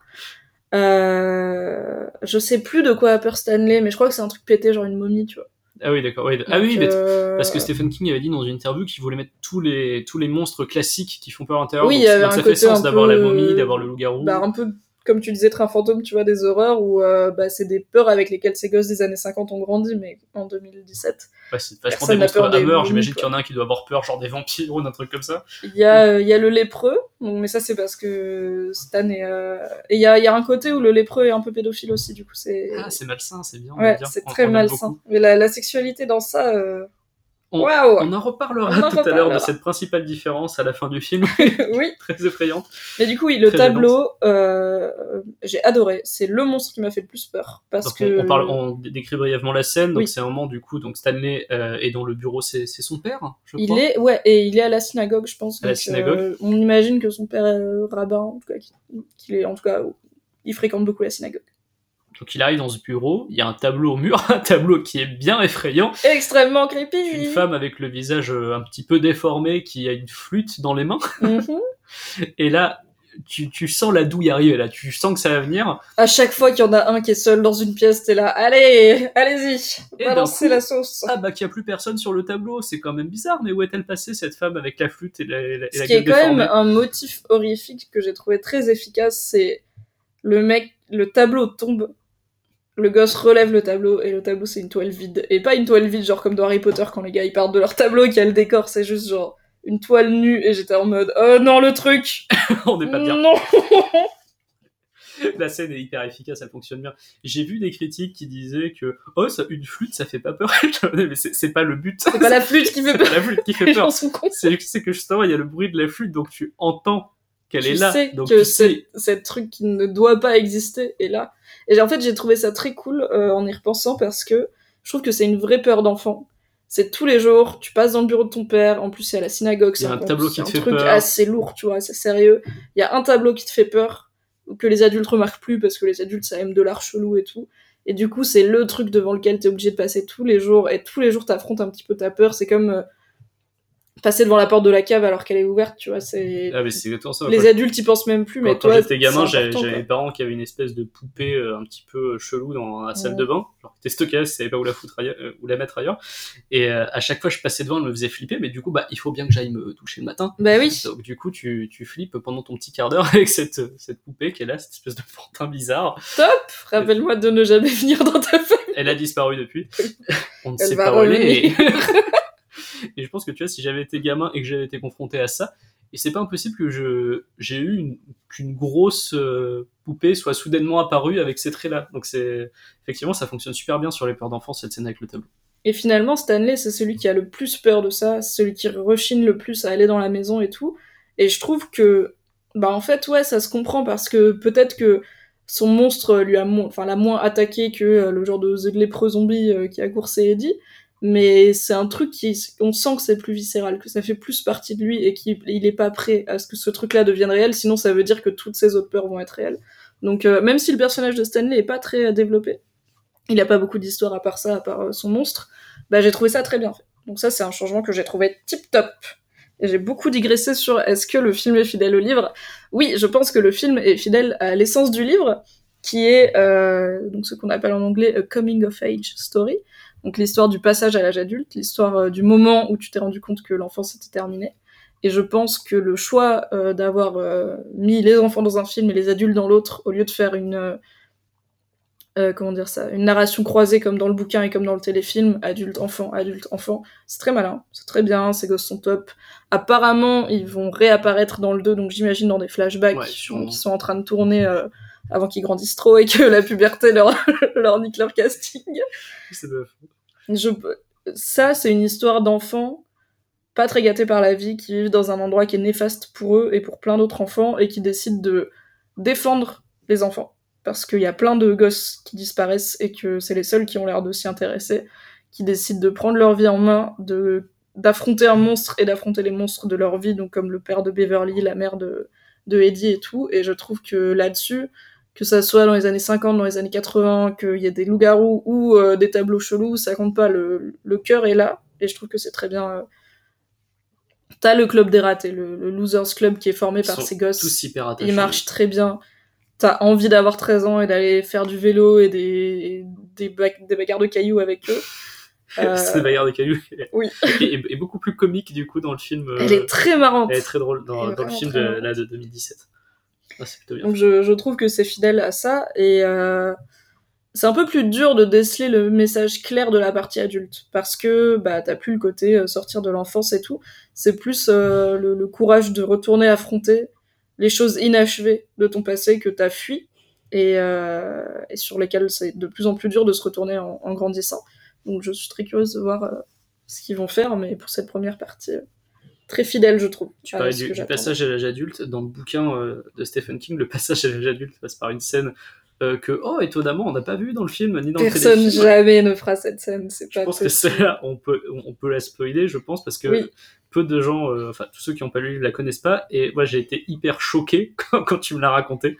Euh, je sais plus de quoi a peur Stanley, mais je crois que c'est un truc pété, genre une momie, tu vois. Ah oui, d'accord. ah oui, mais euh, parce que Stephen King avait dit dans une interview qu'il voulait mettre tous les, tous les monstres classiques qui font peur à l'intérieur. Oui, donc, il y avait donc un ça côté fait sens d'avoir peu- la momie, d'avoir le loup-garou. bah, un peu comme tu disais, Train fantôme, tu vois, des horreurs où euh, bah, c'est des peurs avec lesquelles ces gosses des années 50 ont grandi, mais en 2017. Ouais, c'est vachement des monstres Hammer. J'imagine qu'il y en a un qui doit avoir peur, genre des vampires ou d'un truc comme ça. Il y a, euh, il y a le lépreux, donc, mais ça c'est parce que Stan est... euh, Et il y a, il y a un côté où le lépreux est un peu pédophile aussi, du coup c'est... Ah, c'est malsain, c'est bien. on Ouais, c'est très malsain. Mais la, la sexualité dans ça, On- en reparlera On en tout à l'heure de cette principale différence à la fin du film, Oui, très effrayante. mais du coup, oui, le Très tableau, euh, j'ai adoré. C'est le monstre qui m'a fait le plus peur. Parce Donc que... on, parle, on décrit brièvement la scène. Donc Oui. c'est un moment du coup, donc Stanley euh, est dans le bureau, c'est son père, je Il crois. est, ouais, et il est à la synagogue, je pense. À la synagogue. euh, on imagine que son père est euh, rabbin, en tout cas, qu'il est, en tout cas, il fréquente beaucoup la synagogue. Donc il arrive dans ce bureau, il y a un tableau au mur, un tableau qui est bien effrayant. Extrêmement creepy. Une femme avec le visage euh, un petit peu déformé qui a une flûte dans les mains. Mhm. Et là, tu, tu sens la douille arriver, là, tu sens que ça va venir. À chaque fois qu'il y en a un qui est seul dans une pièce, t'es là, allez, allez-y, balancez coup- la sauce. Ah bah qu'il n'y a plus personne sur le tableau, c'est quand même bizarre, mais où est-elle passée cette femme avec la flûte et la, et la, Ce qui est quand même un motif horrifique que j'ai trouvé très efficace, c'est le mec, le tableau tombe, le gosse relève le tableau et le tableau c'est une toile vide et pas une toile vide genre comme dans Harry Potter quand les gars ils partent de leur tableau et qu'il y a le décor, c'est juste genre une toile nue et j'étais en mode oh non le truc, On n'est pas bien. non. La scène est hyper efficace, elle fonctionne bien. J'ai vu des critiques qui disaient que oh ça, une flûte ça fait pas peur, mais c'est pas le but. C'est pas la flûte qui fait peur, la flûte qui fait peur. c'est que justement il y a le bruit de la flûte, donc tu entends qu'elle est là. sais donc que tu c'est cette truc qui ne doit pas exister est là. Et en fait, j'ai trouvé ça très cool euh, en y repensant parce que je trouve que c'est une vraie peur d'enfant. C'est tous les jours, tu passes dans le bureau de ton père, en plus c'est à la synagogue, Il y a c'est un tableau c'est qui un te fait truc peur. assez lourd, tu vois, assez sérieux. Il y a un tableau qui te fait peur, que les adultes remarquent plus parce que les adultes ça aime de l'art chelou et tout. Et du coup, c'est le truc devant lequel t'es obligé de passer tous les jours, et tous les jours t'affrontes un petit peu ta peur. C'est comme euh, passer devant la porte de la cave alors qu'elle est ouverte, tu vois, c'est... Ah, mais c'est exactement ça. Les adultes y pensent même plus, mais quand, quand toi, j'étais gamin, j'avais mes parents qui avaient une espèce de poupée euh, un petit peu chelou dans la salle Ouais. de bain. Genre, t'es stocké, je savais pas où la foutre ailleurs, euh, où la mettre ailleurs. Et euh, à chaque fois, je passais devant, elle me faisait flipper, mais du coup, bah, il faut bien que j'aille me toucher le matin. Bah oui, Donc, du coup, tu, tu flippes pendant ton petit quart d'heure avec cette, cette poupée qui est là, cette espèce de pantin bizarre. top Rappelle-moi de ne jamais venir dans ta famille. Elle a disparu depuis. On ne Elle sait va pas où elle est. Et... je pense que tu vois, si j'avais été gamin et que j'avais été confronté à ça, et c'est pas impossible que je j'ai eu une- qu'une grosse euh, poupée soit soudainement apparue avec ces traits-là. Donc c'est effectivement ça fonctionne super bien sur les peurs d'enfants cette scène avec le tableau. Et finalement, Stanley, c'est celui qui a le plus peur de ça, celui qui rechigne le plus à aller dans la maison et tout. Et je trouve que, bah en fait, ouais, ça se comprend parce que peut-être que son monstre lui a, enfin, l'a moins attaqué que euh, le genre de, de lépreux zombie euh, qui a coursé Eddie. Mais c'est un truc qui, on sent que c'est plus viscéral, que ça fait plus partie de lui et qu'il il est pas prêt à ce que ce truc-là devienne réel. Sinon, ça veut dire que toutes ses autres peurs vont être réelles. Donc, euh, même si le personnage de Stanley est pas très euh, développé, il a pas beaucoup d'histoire à part ça, à part euh, son monstre bah, j'ai trouvé ça très bien fait. Donc ça, c'est un changement que j'ai trouvé tip top. Et j'ai beaucoup digressé sur est-ce que le film est fidèle au livre. Oui, je pense que le film est fidèle à l'essence du livre, qui est euh, donc ce qu'on appelle en anglais a coming of age story. Donc l'histoire du passage à l'âge adulte, l'histoire euh, du moment où tu t'es rendu compte que l'enfance était terminée. Et je pense que le choix euh, d'avoir euh, mis les enfants dans un film et les adultes dans l'autre, au lieu de faire une euh, comment dire ça, une narration croisée comme dans le bouquin et comme dans le téléfilm, adulte, enfant, adulte, enfant. C'est très malin, c'est très bien, ces gosses sont top. Apparemment, ils vont réapparaître dans le 2, donc j'imagine dans des flashbacks Ouais, qui, sont, sûrement. qui sont en train de tourner euh, avant qu'ils grandissent trop et que la puberté leur, leur nique leur casting. C'est Je, ça, c'est une histoire d'enfants pas très gâtés par la vie, qui vivent dans un endroit qui est néfaste pour eux et pour plein d'autres enfants, et qui décident de défendre les enfants. Parce qu'il y a plein de gosses qui disparaissent et que c'est les seuls qui ont l'air de s'y intéresser, qui décident de prendre leur vie en main, de d'affronter un monstre et d'affronter les monstres de leur vie, donc comme le père de Beverly, la mère de, de Eddie et tout. Et je trouve que là-dessus, que ça soit dans les années 50, dans les années 80, qu'il y ait des loups-garous ou euh, des tableaux chelous, ça compte pas, le, le cœur est là, et je trouve que c'est très bien. euh. T'as le club des ratés, le, le Losers Club qui est formé Ils par ces gosses. tous hyper attachés. Il marche très bien. T'as envie d'avoir 13 ans et d'aller faire du vélo et des, et des, ba- des bagarres de cailloux avec eux. Euh, C'est des bagarres de cailloux. Oui. Et, et- et beaucoup plus comique du coup dans le film. euh, Elle est très marrante. elle est très drôle dans, le film de, là, de 2017. Ah. Donc je, trouve que c'est fidèle à ça et euh, c'est un peu plus dur de déceler le message clair de la partie adulte parce que bah t'as plus le côté euh, sortir de l'enfance et tout. C'est plus euh, le, courage de retourner affronter les choses inachevées de ton passé que t'as fui et, et sur lesquelles c'est de plus en plus dur de se retourner en, en grandissant. Donc je suis très curieuse de voir ce qu'ils vont faire, mais pour cette première partie, très fidèle je trouve. Tu parlais du, passage à l'âge adulte. Dans le bouquin euh, de Stephen King, le passage à l'âge adulte passe par une scène euh, que, oh, étonnamment, on n'a pas vu dans le film ni dans le Personne jamais ne fera cette scène, c'est Je pas pense que celle-là, on peut, on peut la spoiler, je pense, parce que Oui. peu de gens, euh, enfin, tous ceux qui n'ont pas lu le livre la connaissent pas. Et moi, j'ai été hyper choqué quand, tu me l'as raconté.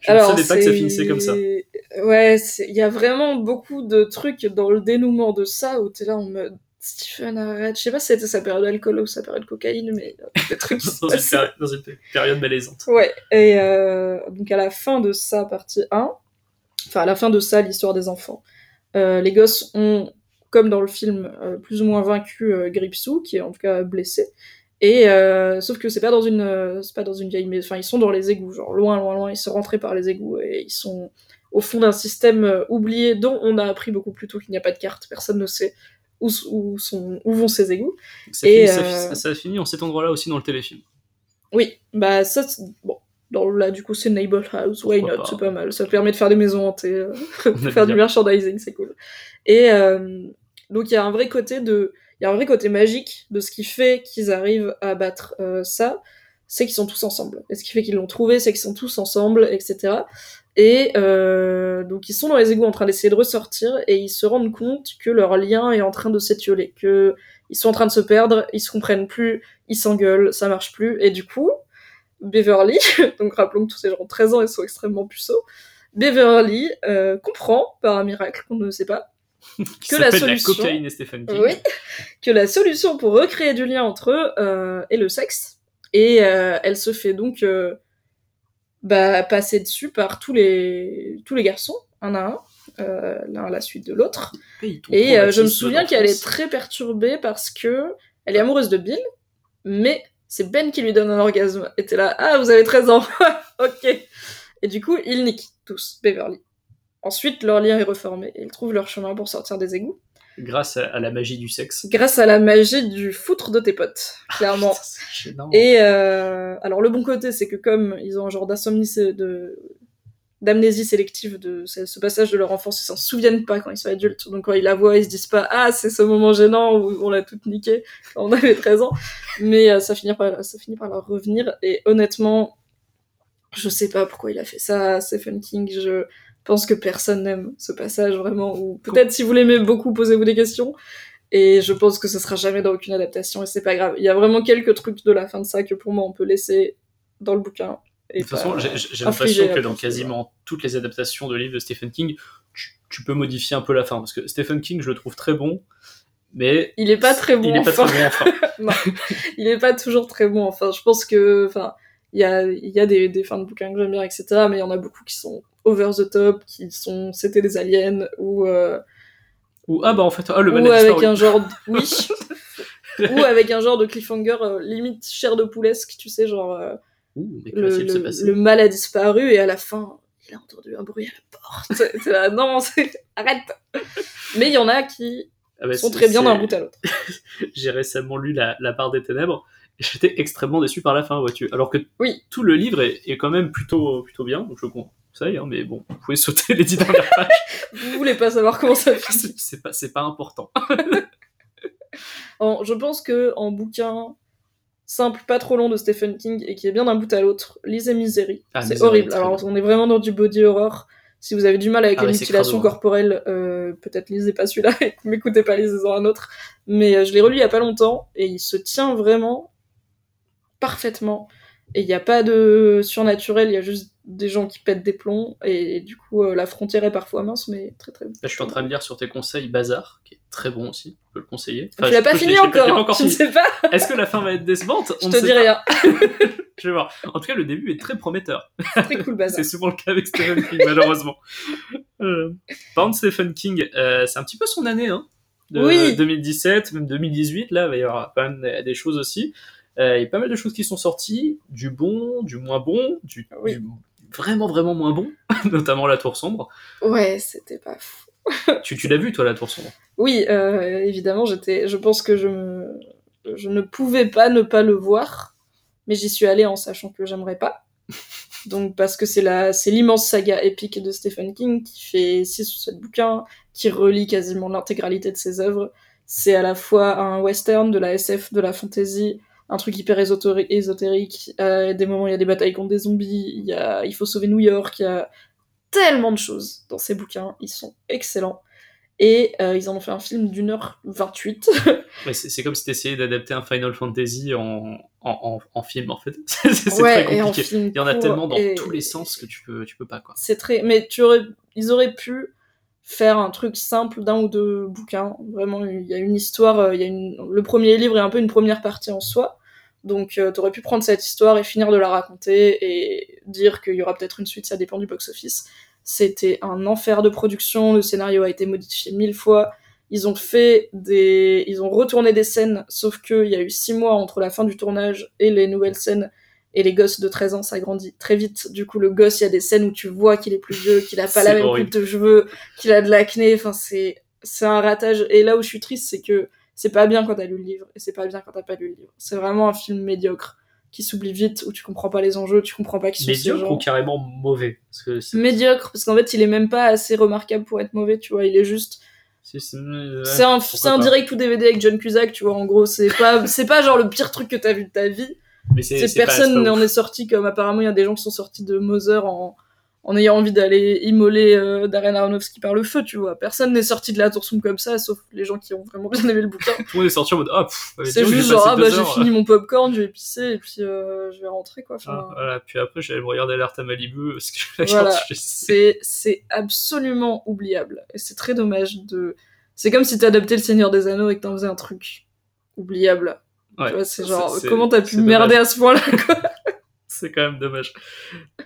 Je ne savais pas que ça finissait comme ça. Ouais, il y a vraiment beaucoup de trucs dans le dénouement de ça où t'es là en mode Stephen arrête. Je sais pas si c'était sa période alcool ou sa période cocaïne, mais des trucs qui se dans, une passent. péri- dans une période malaisante. Ouais, et euh, donc à la fin de ça, partie 1, enfin à la fin de ça, l'histoire des enfants, euh, les gosses ont, comme dans le film, euh, plus ou moins vaincu euh, Gripsou, qui est en tout cas blessé. Et euh, sauf que c'est pas dans une, euh, c'est pas dans une vieille maison. Enfin, ils sont dans les égouts, genre loin, loin, loin. Ils sont rentrés par les égouts et ils sont au fond d'un système euh, oublié dont on a appris beaucoup plus tôt qu'il n'y a pas de carte. Personne ne sait où, sont, où vont ces égouts. Ça, Et, finit, ça, euh, ça- ça finit en cet endroit-là aussi dans le téléfilm. Oui, bah ça, bon, dans, là du coup c'est Neighbor House, why Pourquoi not, c'est pas mal, ça permet de faire des maisons hantées, euh, faire du merchandising, c'est cool. Et euh, donc il y a un vrai côté de, il y a un vrai côté magique de ce qui fait qu'ils arrivent à battre euh, ça, c'est qu'ils sont tous ensemble. Et ce qui fait qu'ils l'ont trouvé, c'est qu'ils sont tous ensemble, etc. Et euh, donc ils sont dans les égouts en train d'essayer de ressortir et ils se rendent compte que leur lien est en train de s'étioler, que ils sont en train de se perdre, ils se comprennent plus, ils s'engueulent, ça marche plus, et du coup, Beverly, donc rappelons que tous ces gens ont 13 ans et sont extrêmement puceaux, Beverly euh, comprend, par un miracle qu'on ne sait pas, Que la solution- cocaïne et Stephen King. Oui, que la solution pour recréer du lien entre eux euh, est le sexe. Et euh, elle se fait donc euh, bah, passer dessus par tous les, tous les garçons, un à un, euh, l'un à la suite de l'autre. Et, euh, je me souviens qu'elle est très perturbée parce que elle est amoureuse de Bill, mais c'est Ben qui lui donne un orgasme. Et t'es là, ah, vous avez 13 ans, ok. Et du coup, ils niquent tous Beverly. Ensuite, leur lien est reformé et ils trouvent leur chemin pour sortir des égouts. Grâce à, à la magie du sexe. Grâce à la magie du foutre de tes potes, clairement. Putain, c'est gênant. Et euh, alors le bon côté, c'est que comme ils ont un genre d'insomnie, de d'amnésie sélective de ce, ce passage de leur enfance, ils s'en souviennent pas quand ils sont adultes. Donc quand ils la voient, ils se disent pas ah c'est ce moment gênant où on l'a toute niqué quand on avait 13 ans. Mais euh, ça finit par ça finit par leur revenir. Et honnêtement, je sais pas pourquoi il a fait ça, Stephen King. Je pense que personne n'aime ce passage vraiment. Ou peut-être si vous l'aimez beaucoup, posez-vous des questions. Et je pense que ce sera jamais dans aucune adaptation et c'est pas grave. Il y a vraiment quelques trucs de la fin de ça que pour moi on peut laisser dans le bouquin. Et De toute façon, j'ai l'impression que dans quasiment toutes les adaptations de livres de Stephen King, tu, tu peux modifier un peu la fin. Parce que Stephen King, je le trouve très bon, mais il est pas très bon. il est pas enfin. très bon enfin. il est pas toujours très bon. Enfin, je pense que, enfin, il y a, il y a des, des fins de bouquins que j'aime bien, etc. Mais il y en a beaucoup qui sont over the top, qui sont c'était des aliens ou euh, Ou ah bah en fait, ah, le ou avec un genre, de... oui, ou avec un genre de cliffhanger euh, limite chair de poulesque, tu sais, genre. euh, Ouh, le, le- le mal a disparu et à la fin, il a entendu un bruit à la porte. T'es là, non, c'est- arrête. Mais il y en a qui Ah bah, sont c'est- très bien d'un c'est- bout à l'autre. J'ai récemment lu la, la part des ténèbres et j'étais extrêmement déçu par la fin, vois-tu. Alors que Oui. tout le livre est, est quand même plutôt, plutôt bien, donc je conseille, hein, mais bon, vous pouvez sauter les dix dernières pages, Vous voulez pas savoir comment ça finit. c'est pas, c'est pas important. En- je pense que en bouquin simple, pas trop long de Stephen King et qui est bien d'un bout à l'autre, lisez Misery. Ah, c'est horrible. Alors bien. on est vraiment dans du body horror. Si vous avez du mal avec Ah les mutilations hein. corporelles, euh, peut-être lisez pas celui-là et m'écoutez pas, lisez-en un autre. Mais euh, je l'ai relu il y a pas longtemps et il se tient vraiment parfaitement. Et il n'y a pas de surnaturel, il y a juste des gens qui pètent des plombs et, du coup euh, la frontière est parfois mince mais très très Là, je suis en train de lire sur tes conseils Bazar, qui est très bon aussi, je peux le conseiller. tu l'as pas je- je fini je je encore, pas tu ne sais pas, Est-ce que la fin va être décevante? Je On te dis rien. Je vais voir. En tout cas, le début est très prometteur. très cool bazar. C'est souvent le cas avec Stephen King, malheureusement. Euh, Par contre, Stephen King, euh, c'est un petit peu son année, hein. De Oui. 2017, même 2018, là, il va y avoir quand même des, des choses aussi. Euh, il y a pas mal de choses qui sont sorties, du bon, du moins bon, du, Oui. du vraiment, vraiment moins bon, notamment La Tour Sombre. Ouais, c'était pas fou. Tu, tu l'as vu, toi, La Tour Sombre? Oui, euh, évidemment, j'étais. Je pense que je me, je ne pouvais pas ne pas le voir, mais j'y suis allée en sachant que j'aimerais pas. Donc parce que c'est la, c'est l'immense saga épique de Stephen King qui fait six ou sept bouquins, qui relie quasiment l'intégralité de ses œuvres. C'est à la fois un western, de la SF, de la fantasy, un truc hyper ésotéri- ésotérique. Euh, des moments, il y a des batailles contre des zombies, il y a, il faut sauver New York, il y a tellement de choses dans ces bouquins. Ils sont excellents. Et euh, ils en ont fait un film d'une heure 28. Ouais, c'est comme si t'essayais d'adapter un Final Fantasy en, en, en, en film, en fait. c'est ouais, très compliqué. Il y en a tellement dans et tous les sens que tu peux, tu peux pas, quoi. C'est très. Mais tu aurais... ils auraient pu faire un truc simple d'un ou deux bouquins. Vraiment, il y a une histoire. euh, Il y a une... Le premier livre est un peu une première partie en soi. Donc, euh, t'aurais pu prendre cette histoire et finir de la raconter et dire qu'il y aura peut-être une suite, ça dépend du box-office. C'était un enfer de production, le scénario a été modifié mille fois. Ils ont fait des, ils ont retourné des scènes, sauf qu'il y a eu six mois entre la fin du tournage et les nouvelles scènes. Et les gosses de 13 ans, ça grandit très vite. Du coup, le gosse, il y a des scènes où tu vois qu'il est plus vieux, qu'il a pas la même coupe de cheveux, qu'il a de l'acné. Enfin, c'est, c'est un ratage. Et là où je suis triste, c'est que c'est pas bien quand t'as lu le livre, et c'est pas bien quand t'as pas lu le livre. C'est vraiment un film médiocre, qui s'oublie vite, où tu comprends pas les enjeux, tu comprends pas qui sont ces Médiocre gens. ou carrément mauvais parce que Médiocre, parce qu'en fait, il est même pas assez remarquable pour être mauvais, tu vois. Il est juste c'est- c'est- ouais, c'est un, un direct ou DVD avec John Cusack, tu vois, en gros, c'est pas, c'est pas genre le pire truc que t'as vu de ta vie. Mais c'est personne n'en est sorti comme apparemment il y a des gens qui sont sortis de Mother en, en ayant envie d'aller immoler euh, Darren Aronofsky par le feu, tu vois. Personne n'est sorti de la tour sombre comme ça, sauf les gens qui ont vraiment bien aimé le bouquin. Tout le monde est sorti en mode ah c'est juste genre, ah bah j'ai fini mon popcorn, je vais pisser et puis euh, je vais rentrer, quoi. Enfin, Ah, voilà. Puis après, j'allais me regarder Alerte à Malibu parce que Voilà. c'est c'est absolument oubliable et c'est très dommage de C'est comme si t'adaptais le Seigneur des Anneaux et que t'en faisais un truc oubliable. Ouais, Tu vois, c'est genre, comment t'as pu merder à ce point-là, quoi C'est quand même dommage.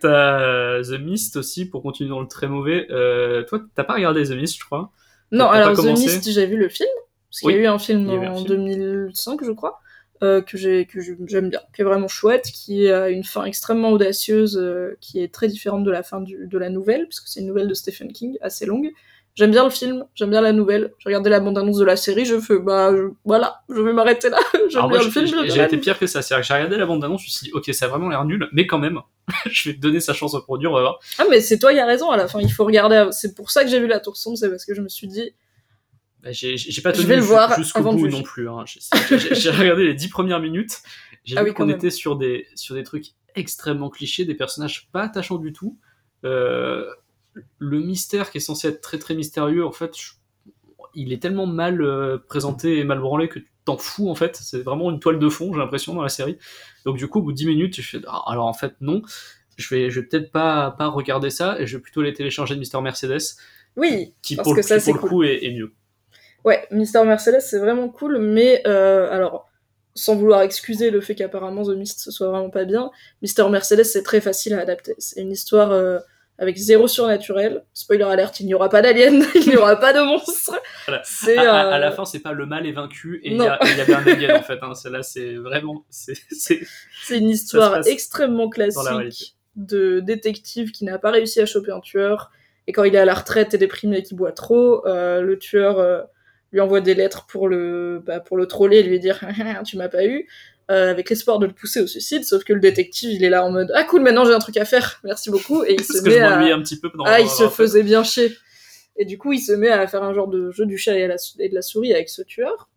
T'as euh, The Mist aussi, pour continuer dans le très mauvais. Euh, toi, t'as pas regardé The Mist, je crois? Non, alors The Mist, j'ai vu le film, parce qu'il Oui, y a eu un film eu un en film. 2005, je crois, euh, que j'ai que je- j'aime bien, qui est vraiment chouette, qui a une fin extrêmement audacieuse, euh, qui est très différente de la fin du- de la nouvelle, parce que c'est une nouvelle de Stephen King, assez longue. J'aime bien le film, j'aime bien la nouvelle. J'ai regardé la bande-annonce de la série, je fais, bah je- voilà, je vais m'arrêter là. j'aime bien le film, j'ai- été pire que ça. C'est-à-dire que j'ai regardé la bande-annonce, je me suis dit, ok, ça a vraiment l'air nul, mais quand même, je vais te donner sa chance au produire, on va voir. Ah mais c'est toi qui as raison à la fin, il faut regarder. C'est pour ça que j'ai vu la tour sombre, c'est parce que je me suis dit, Bah, j'ai pas tenu jusqu'au bout non plus. hein. J'ai- regardé les dix premières minutes. J'ai Ah vu oui, qu'on était sur des, sur des trucs extrêmement clichés, des personnages pas attachants du tout. Euh, le mystère qui est censé être très très mystérieux, en fait, je- il est tellement mal euh, présenté et mal branlé que tu t'en fous en fait. C'est vraiment une toile de fond, j'ai l'impression, dans la série. Donc du coup, au bout de 10 minutes, je fais Ah, alors en fait non. Je vais, je vais peut-être pas, pas regarder ça et je vais plutôt les télécharger de Mister Mercedes, oui, qui Parce pour, que ça, c'est cool. coup est, est mieux. Ouais, Mister Mercedes, c'est vraiment cool, mais euh, alors, sans vouloir excuser le fait qu'apparemment The Mist ce soit vraiment pas bien, Mister Mercedes, c'est très facile à adapter. C'est une histoire euh, avec zéro surnaturel. Spoiler alerte, il n'y aura pas d'aliens, il n'y aura pas de monstres. Voilà. C'est, à, à- euh, à la fin, c'est pas le mal est vaincu et il y, y avait un alien en fait. Hein. Celle-là, c'est vraiment. c'est c'est- c'est une histoire extrêmement classique de détective qui n'a pas réussi à choper un tueur, et quand il est à la retraite et déprimé et qu'il boit trop, euh, le tueur euh, lui envoie des lettres pour le, bah, pour le troller et lui dire tu m'as pas eu, euh, avec l'espoir de le pousser au suicide, sauf que le détective il est là en mode ah cool maintenant j'ai un truc à faire, merci beaucoup, et il se met à... un petit peu Ah, il se faisait bien chier. Et du coup, il se met à faire un genre de jeu du chat et, la- et de la souris avec ce tueur.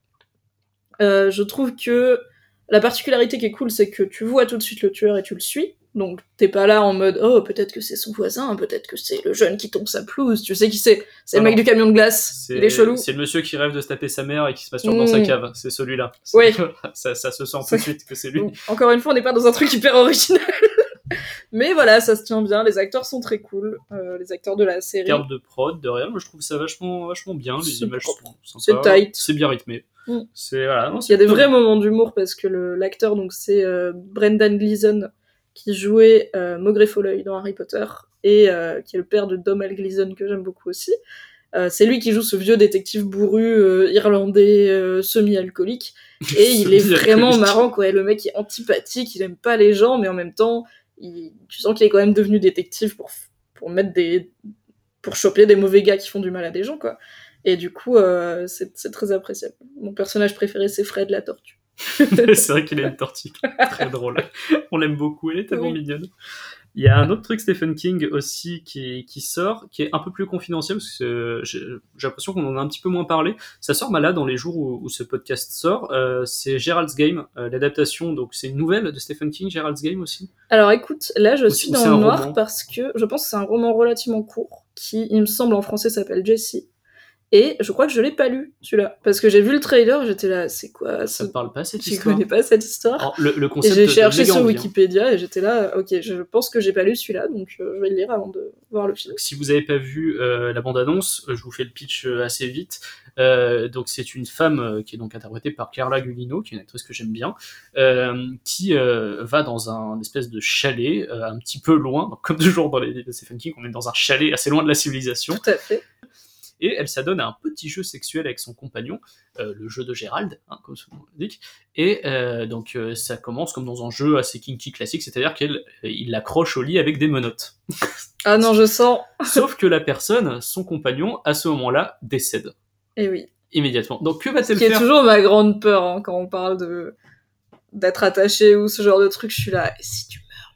Euh, je trouve que la particularité qui est cool, c'est que tu vois tout de suite le tueur et tu le suis. Donc, t'es pas là en mode oh, peut-être que c'est son voisin, peut-être que c'est le jeune qui tombe sa pelouse. Tu sais qui c'est C'est le Non, mec du camion de glace. C'est Il est chelou. c'est le monsieur qui rêve de se taper sa mère et qui se masturbe dans Mm. sa cave. C'est celui-là. Oui. ça, ça se sent tout de suite que c'est lui. Donc, encore une fois, on n'est pas dans un truc hyper original. Mais voilà, ça se tient bien. Les acteurs sont très cool. euh, les acteurs de la série. Terme de prod, de rien, moi je trouve ça vachement, vachement bien. Les images sont C'est tight. C'est bien rythmé. Mm. C'est voilà. Il y a des vrais bien. moments d'humour parce que l'acteur, donc c'est euh, Brendan Gleeson qui jouait euh, Maugrey Folleuil dans Harry Potter et euh, qui est le père de Domhnall Gleeson que j'aime beaucoup aussi. Euh, c'est lui qui joue ce vieux détective bourru euh, irlandais semi-alcoolique et il est vraiment marrant quoi. Le mec est antipathique, il aime pas les gens mais en même temps il- tu sens qu'il est quand même devenu détective pour pour mettre des pour choper des mauvais gars qui font du mal à des gens quoi. Et du coup, c'est c'est très appréciable. Mon personnage préféré, c'est Fred la tortue. c'est vrai qu'il a une tortue très drôle. On l'aime beaucoup, elle est tellement Oui. mignonne. Il y a un autre truc Stephen King aussi qui, qui sort, qui est un peu plus confidentiel, parce que euh, j'ai l'impression qu'on en a un petit peu moins parlé. Ça sort là dans les jours où, où ce podcast sort. Euh, c'est Gerald's Game, euh, l'adaptation. Donc c'est une nouvelle de Stephen King, Gerald's Game aussi. Alors écoute, là je suis dans le noir roman parce que je pense que c'est un roman relativement court qui, il me semble, en français s'appelle Jessie. Et je crois que je l'ai pas lu, celui-là. Parce que j'ai vu le trailer, j'étais là, c'est quoi Ça ça te parle pas cette Je histoire connais pas cette histoire. Alors, le, le Et concept j'ai cherché sur. Wikipédia et j'étais là, ok, je pense que j'ai pas lu celui-là, donc euh, je vais le lire avant de voir le film. Si vous n'avez pas vu euh, la bande-annonce, euh, je vous fais le pitch assez vite. Euh, donc c'est une femme qui est donc interprétée par Carla Gugino, qui est une actrice que j'aime bien, qui va dans un espèce de chalet un petit peu loin, donc, comme toujours dans les de Stephen King, on est dans un chalet assez loin de la civilisation, Tout à fait. Et elle s'adonne à un petit jeu sexuel avec son compagnon, euh, le jeu de Gérald, hein, comme son nom l'indique. Et euh, donc euh, ça commence comme dans un jeu assez kinky classique, c'est-à-dire qu'il l'accroche au lit avec des menottes. Ah non, je sens. Sauf que la personne, son compagnon, à ce moment-là, décède Et oui. immédiatement. Donc que va-t-elle qui est faire toujours ma grande peur hein, quand on parle de d'être attaché ou ce genre de truc, je suis là, et si tu meurs,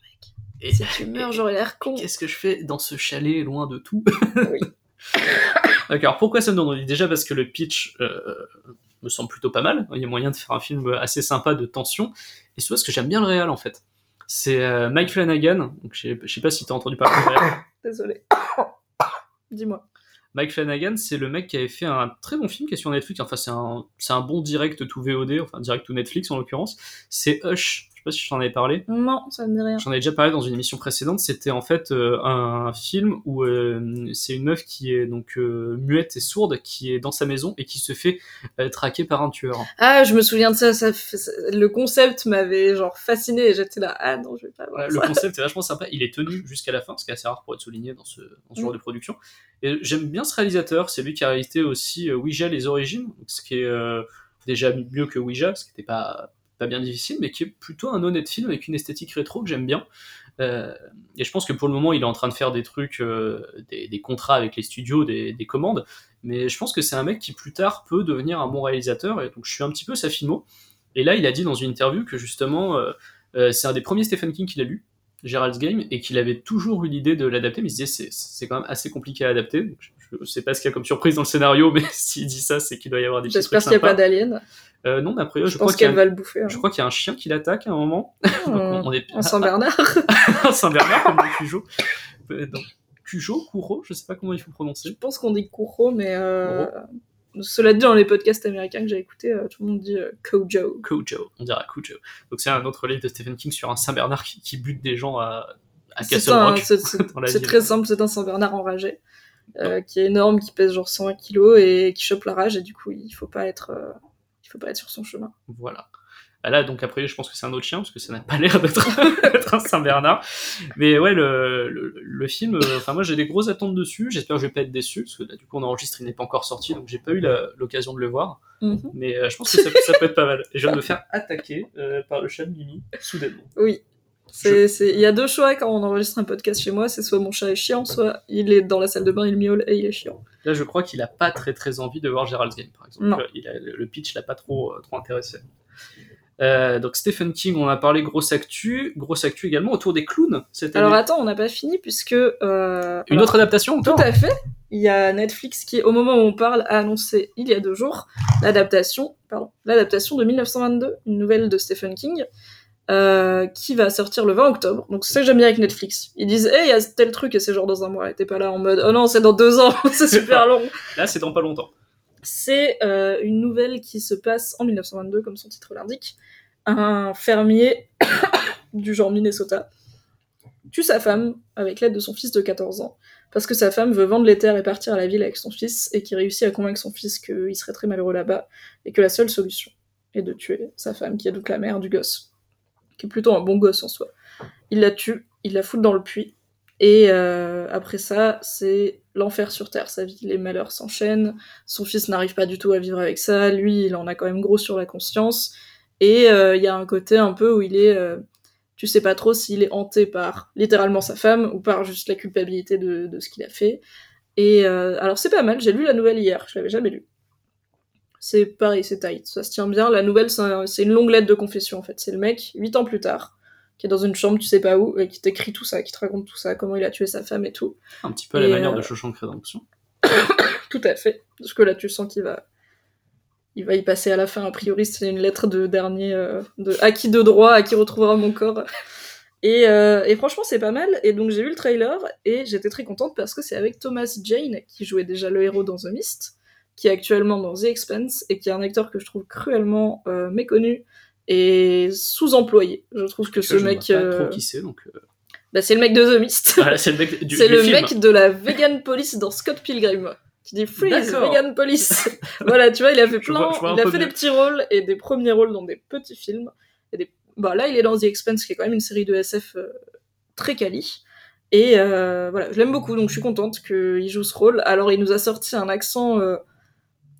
Et- si tu meurs, j'aurais l'air con. Qu'est-ce que je fais dans ce chalet loin de tout Oui. D'accord, pourquoi ça me donne envie? Déjà parce que le pitch euh, me semble plutôt pas mal. Il y a moyen de faire un film assez sympa de tension. Et surtout parce que j'aime bien le réal en fait. C'est euh, Mike Flanagan. Donc, je sais- pas si t'as entendu parler réal. Désolé. Dis-moi. Mike Flanagan, c'est le mec qui avait fait un très bon film qui est sur Netflix. Enfin, c'est un, c'est un bon direct tout VOD, enfin direct tout Netflix en l'occurrence. C'est Hush. Je sais pas si je t'en avais parlé. Non, ça me dit rien. J'en avais déjà parlé dans une émission précédente. C'était en fait euh, un film où euh, c'est une meuf qui est donc euh, muette et sourde, qui est dans sa maison et qui se fait traquer par un tueur. Ah, je me souviens de ça, ça, ça- le concept m'avait genre fasciné et j'étais là, ah non, je vais pas voir Voilà, le ça. concept est vachement sympa. Il est tenu jusqu'à la fin, ce qui est assez rare pour être souligné dans ce, dans ce genre Mm. de production. Et j'aime bien ce réalisateur. C'est lui qui a réalisé aussi Ouija les origines, ce qui est déjà mieux que Ouija, ce qui n'était pas pas bien difficile, mais qui est plutôt un honnête film avec une esthétique rétro que j'aime bien. Euh, et je pense que pour le moment, il est en train de faire des trucs, euh, des, contrats avec les studios, des, des commandes. Mais je pense que c'est un mec qui plus tard peut devenir un bon réalisateur. Et donc je suis un petit peu sa filmo. Et là, il a dit dans une interview que justement, euh, c'est un des premiers Stephen King qu'il a lu, Gerald's Game, et qu'il avait toujours eu l'idée de l'adapter, mais il se disait c'est, c'est quand même assez compliqué à adapter. Donc, je, je sais pas ce qu'il y a comme surprise dans le scénario, mais s'il dit ça, c'est qu'il doit y avoir des petits J'espère qu'il n'y a pas d'alien. Euh, non, mais après, je, Je, crois pense qu'elle va le bouffer. hein. je crois qu'il y a un chien qui l'attaque à un moment. Donc, on, est En Saint-Bernard. un Saint-Bernard comme dans Cujo. Euh, Cujo, Kuro, je sais pas comment il faut Je prononcer. pense qu'on dit Kuro, mais euh, cela dit, dans les podcasts américains que j'ai écoutés, euh, tout le monde dit euh, Kojo. Cujo, on dirait Cujo. Donc c'est un autre livre de Stephen King sur un Saint-Bernard qui, qui bute des gens à, à C'est Castle un- Rock. très simple, c'est un Saint-Bernard enragé. euh, qui est énorme, qui pèse genre 120 kilos et qui chope la rage, et du coup, il faut pas être, euh, il faut pas être sur son chemin. Voilà. Bah là, donc après, je pense que c'est un autre chien, parce que ça n'a pas l'air d'être un Saint-Bernard. Mais ouais, le, le, le film, euh, enfin moi j'ai des grosses attentes dessus, j'espère que je vais pas être déçu, parce que là, du coup on enregistre, il n'est pas encore sorti, donc j'ai pas eu l'occasion de le voir. Mhm. Mais euh, je pense que ça, ça peut être pas mal. Et je viens de me faire attaquer euh, par le chat de Mimi, soudainement. Oui. C'est, c'est... Il y a deux choix quand on enregistre un podcast chez moi, c'est soit mon chat est chiant, soit il est dans la salle de bain, il miaule et il est chiant. Là, je crois qu'il a pas très très envie de voir Gerald's Game, par exemple. Non. Il a, le pitch l'a pas trop, trop intéressé. Euh, donc Stephen King, on a parlé grosse actu, grosse actu également autour des clowns cette année. Alors attends, on n'a pas fini puisque... euh, Une alors, autre adaptation Tout à fait. Il y a Netflix qui, au moment où on parle, a annoncé il y a deux jours l'adaptation, pardon, l'adaptation de 1922, une nouvelle de Stephen King, euh, qui va sortir le 20 octobre. Donc c'est ça que j'aime bien avec Netflix. Ils disent, hey, il y a tel truc et c'est genre dans un mois. Et t'es pas là en mode, oh non, c'est dans deux ans, c'est super long. Là, c'est dans pas longtemps. C'est euh, une nouvelle qui se passe en 1922, comme son titre l'indique. Un fermier du genre Minnesota tue sa femme avec l'aide de son fils de 14 ans, parce que sa femme veut vendre les terres et partir à la ville avec son fils, et qui réussit à convaincre son fils qu'il serait très malheureux là-bas, et que la seule solution est de tuer sa femme, qui est donc la mère du gosse, qui est plutôt un bon gosse en soi. Il la tue, il la fout dans le puits, et euh, après ça, c'est l'enfer sur Terre, sa vie, les malheurs s'enchaînent, son fils n'arrive pas du tout à vivre avec ça, lui, il en a quand même gros sur la conscience, et euh, il y a un côté un peu où il est... euh, tu sais pas trop s'il est hanté par littéralement sa femme ou par juste la culpabilité de, ce qu'il a fait. Et alors c'est pas mal, j'ai lu la nouvelle hier, je l'avais jamais lu. C'est pareil, c'est tight, ça se tient bien. La nouvelle, c'est une longue lettre de confession en fait. C'est le mec, huit ans plus tard, qui est dans une chambre, tu sais pas où, et qui t'écrit tout ça, qui te raconte tout ça, comment il a tué sa femme et tout. Un petit peu à la Et, manière euh, de Shawshank Redemption. Tout à fait. Parce que là, tu sens qu'il va, il va y passer à la fin. A priori, c'est une lettre de dernier, euh, de acquis de droit, à qui retrouvera mon corps. Et, euh, et franchement, c'est pas mal. Et donc, j'ai vu le trailer et j'étais très contente parce que c'est avec Thomas Jane, qui jouait déjà le héros dans The Mist, qui est actuellement dans The Expanse et qui est un acteur que je trouve cruellement euh, méconnu et sous-employé. Je trouve que ce je mec, ne vois pas euh, trop qui c'est, donc. euh, bah, c'est le mec de The Mist. voilà, c'est le mec du, le mec de la vegan police dans Scott Pilgrim. Qui dit freeze, vegan police. voilà, tu vois, il a fait Je plein, vois- je vois il a fait mieux. des petits rôles et des premiers rôles dans des petits films. Et des... Bah là, il est dans The Expanse, qui est quand même une série de SF euh, très quali. Et euh, voilà, je l'aime beaucoup, donc je suis contente qu'il joue ce rôle. Alors, il nous a sorti un accent, euh,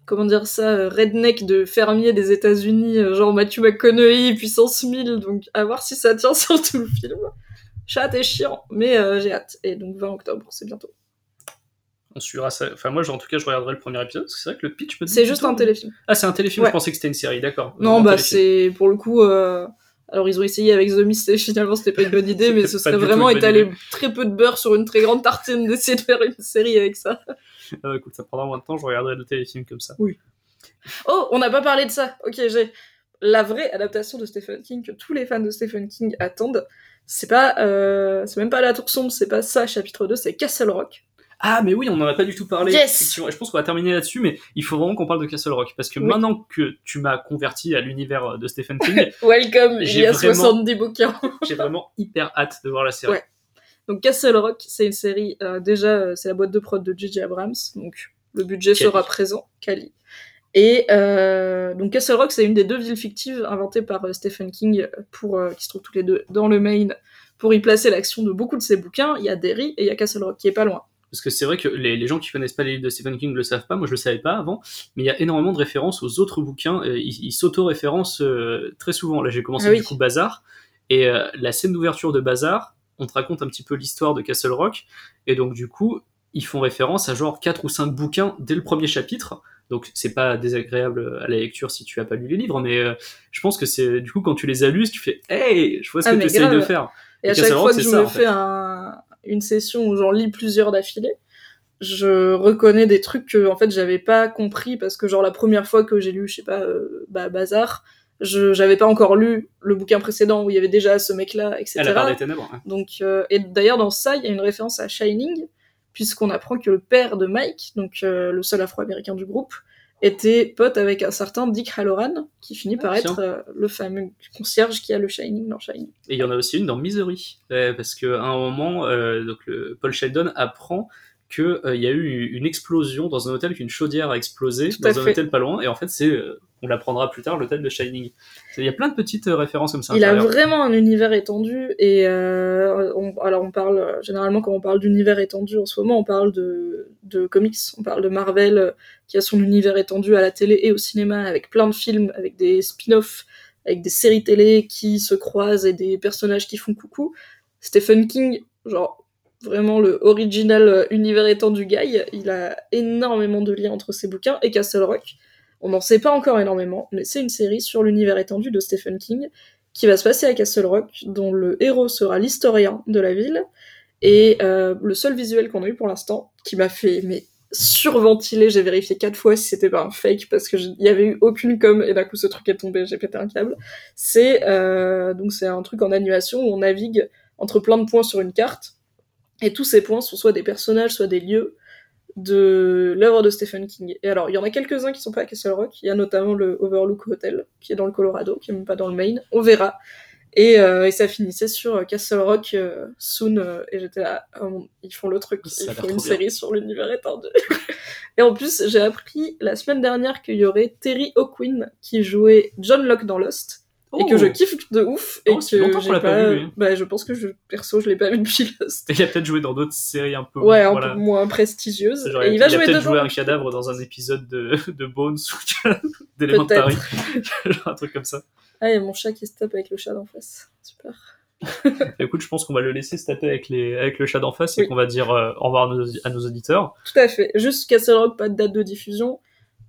comment dire ça, euh, redneck de fermier des États-Unis, euh, genre Matthew McConaughey, puissance 1000, donc à voir si ça tient sur tout le film. Chat et chiant, mais euh, j'ai hâte. Et donc 20 octobre, c'est bientôt. On suivra ça. Enfin, moi, en tout cas, je regarderai le premier épisode, parce que c'est vrai que le pitch peut C'est juste un téléfilm. Ah, c'est un téléfilm, Ouais. je pensais que c'était une série, d'accord. Non, bah c'est pour le coup. euh, Alors ils ont essayé avec The Mist et finalement c'était pas une bonne idée, mais ce serait vraiment étaler très peu de beurre sur une très grande tartine d'essayer de faire une série avec ça. Ah, écoute, ça prendra moins de temps, je regarderai le téléfilm comme ça. Oh, on n'a pas parlé de ça. Ok, j'ai la vraie adaptation de Stephen King que tous les fans de Stephen King attendent. C'est pas, euh, c'est même pas la tour sombre, c'est pas ça chapitre 2, c'est Castle Rock. Ah, mais oui, on n'en a pas du tout parlé. Yes. Je pense qu'on va terminer là-dessus, mais il faut vraiment qu'on parle de Castle Rock. Parce que Oui. maintenant que tu m'as converti à l'univers de Stephen King, Welcome, il J'ai y a vraiment- 70 bouquins. j'ai vraiment hyper hâte de voir la série. Ouais. Donc Castle Rock, c'est une série, euh, déjà, euh, c'est la boîte de prod de J.J. Abrams, donc le budget Cali. sera présent, Cali. Et euh, donc Castle Rock, c'est une des deux villes fictives inventées par euh, Stephen King, pour, euh, qui se trouvent toutes les deux dans le Maine, pour y placer l'action de beaucoup de ses bouquins. Il y a Derry et il y a Castle Rock, qui est pas loin. Parce que c'est vrai que les, les gens qui connaissent pas les livres de Stephen King le savent pas, moi je le savais pas avant, mais il y a énormément de références aux autres bouquins, euh, ils s'auto-référencent euh, très souvent. Là j'ai commencé Ah oui. du coup Bazar, et euh, la scène d'ouverture de Bazar, on te raconte un petit peu l'histoire de Castle Rock, et donc du coup ils font référence à genre 4 ou 5 bouquins dès le premier chapitre, donc c'est pas désagréable à la lecture si tu as pas lu les livres, mais euh, je pense que c'est du coup quand tu les as lus, tu fais « Hey, je vois ce Ah, que tu essayes de faire !» Et à Et chaque Castle fois Rock, que je ça, me en fais un- une session où j'en lis plusieurs d'affilée, je reconnais des trucs que en fait j'avais pas compris parce que genre la première fois que j'ai lu, je sais pas, euh, bah, Bazar, je j'avais pas encore lu le bouquin précédent où il y avait déjà ce mec-là, etc. À la part des ténèbres. hein. Donc, euh, et d'ailleurs, dans ça, il y a une référence à Shining, puisqu'on apprend que le père de Mike, donc euh, le seul afro-américain du groupe, était pote avec un certain Dick Halloran, qui finit par Ah, être euh, le fameux concierge qui a le Shining dans Shining. Et il y en a aussi une dans Misery, euh, parce qu'à un moment, euh, donc le, Paul Sheldon apprend qu'il y a eu une explosion dans un hôtel, qu'une chaudière a explosé Tout dans un fait. hôtel pas loin, et en fait c'est, on l'apprendra plus tard, l'hôtel de Shining. Il y a plein de petites euh, références comme ça. Il a vraiment un univers étendu, et euh, on- alors on parle, euh, généralement quand on parle d'univers étendu en ce moment, on parle de, de comics, on parle de Marvel, qui a son univers étendu à la télé et au cinéma, avec plein de films, avec des spin-offs, avec des séries télé qui se croisent et des personnages qui font coucou. Stephen King, genre vraiment le original univers étendu guy, il a énormément de liens entre ses bouquins et Castle Rock. On n'en sait pas encore énormément, mais c'est une série sur l'univers étendu de Stephen King qui va se passer à Castle Rock, dont le héros sera l'historien de la ville. Et euh, le seul visuel qu'on a eu pour l'instant, qui m'a fait mais surventiler, j'ai vérifié quatre fois si c'était pas un fake parce que il y avait eu aucune com et d'un coup ce truc est tombé, j'ai pété un câble. C'est euh, donc c'est un truc en animation où on navigue entre plein de points sur une carte et tous ces points sont soit des personnages, soit des lieux de l'œuvre de Stephen King. Et alors, il y en a quelques-uns qui sont pas à Castle Rock. Il y a notamment le Overlook Hotel, qui est dans le Colorado, qui est même pas dans le Maine. On verra. Et, euh, et ça finissait sur euh, Castle Rock euh, soon. euh, et j'étais là, mon- ils font le truc. Ça Ils font une bien. série sur l'univers étendu. et en plus, j'ai appris la semaine dernière qu'il y aurait Terry O'Quinn qui jouait John Locke dans Lost. Et que Oh je kiffe de ouf. Oh, et que j'ai l'a pas vu. Bah, je pense que je, perso, je l'ai pas vu depuis Lost. Il a peut-être joué dans d'autres séries un peu. Ouais, un voilà. peu moins prestigieuse. C'est genre, Et il va a jouer peut-être joué un cadavre dans un épisode de, de Bones ou d'éléments de Paris. Peut-être. Genre un truc comme ça. Ah, il y a mon chat qui se tape avec le chat d'en face. Super. Écoute, je pense qu'on va le laisser se taper avec, les, avec le chat d'en face et qu'on va dire euh, au revoir à nos, à nos auditeurs. Tout à fait. Juste Castle Rock, pas de date de diffusion.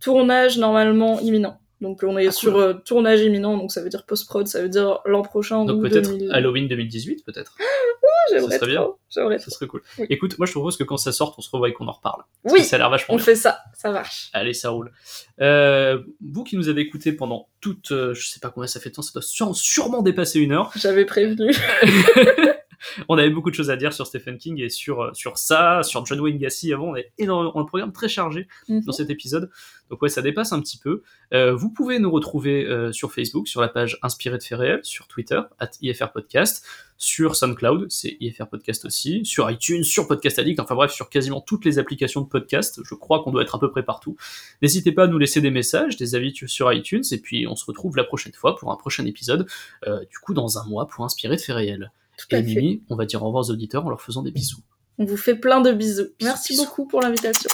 Tournage normalement imminent. Donc on est Ah, cool. sur euh, tournage imminent, donc ça veut dire post-prod, ça veut dire l'an prochain. Donc peut-être 2000. Halloween 2018, peut-être. J'aimerais ça serait bien. trop. J'aimerais Ça serait cool. Oui. Écoute, moi je propose que quand ça sorte, on se revoie et qu'on en reparle. Parce Oui, que ça a l'air vachement on bien. fait ça, ça marche. Allez, ça roule. Euh, vous qui nous avez écoutés pendant toute, euh, je sais pas combien ça fait de temps, ça doit sûre- sûrement dépasser une heure. J'avais prévenu. on avait beaucoup de choses à dire sur Stephen King et sur, euh, sur ça, sur John Wayne Gacy avant. On avait énormément, un programme très chargé Mhm. dans cet épisode. Donc ouais, ça dépasse un petit peu. Euh, vous pouvez nous retrouver euh, sur Facebook, sur la page Inspiré de faits réels, sur Twitter, at IFR Podcast, sur SoundCloud, c'est IFR Podcast aussi, sur iTunes, sur Podcast Addict, enfin bref, sur quasiment toutes les applications de podcast. Je crois qu'on doit être à peu près partout. N'hésitez pas à nous laisser des messages, des avis sur iTunes, et puis on se retrouve la prochaine fois pour un prochain épisode, euh, du coup dans un mois pour Inspiré de faits réels. Tout Et à fait. Mimi, on va dire au revoir aux auditeurs en leur faisant des bisous. On vous fait plein de bisous. Merci bisous. beaucoup pour l'invitation.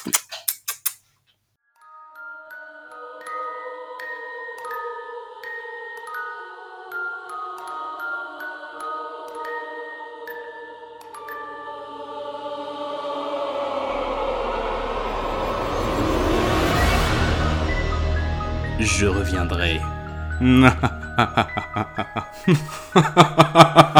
Je reviendrai.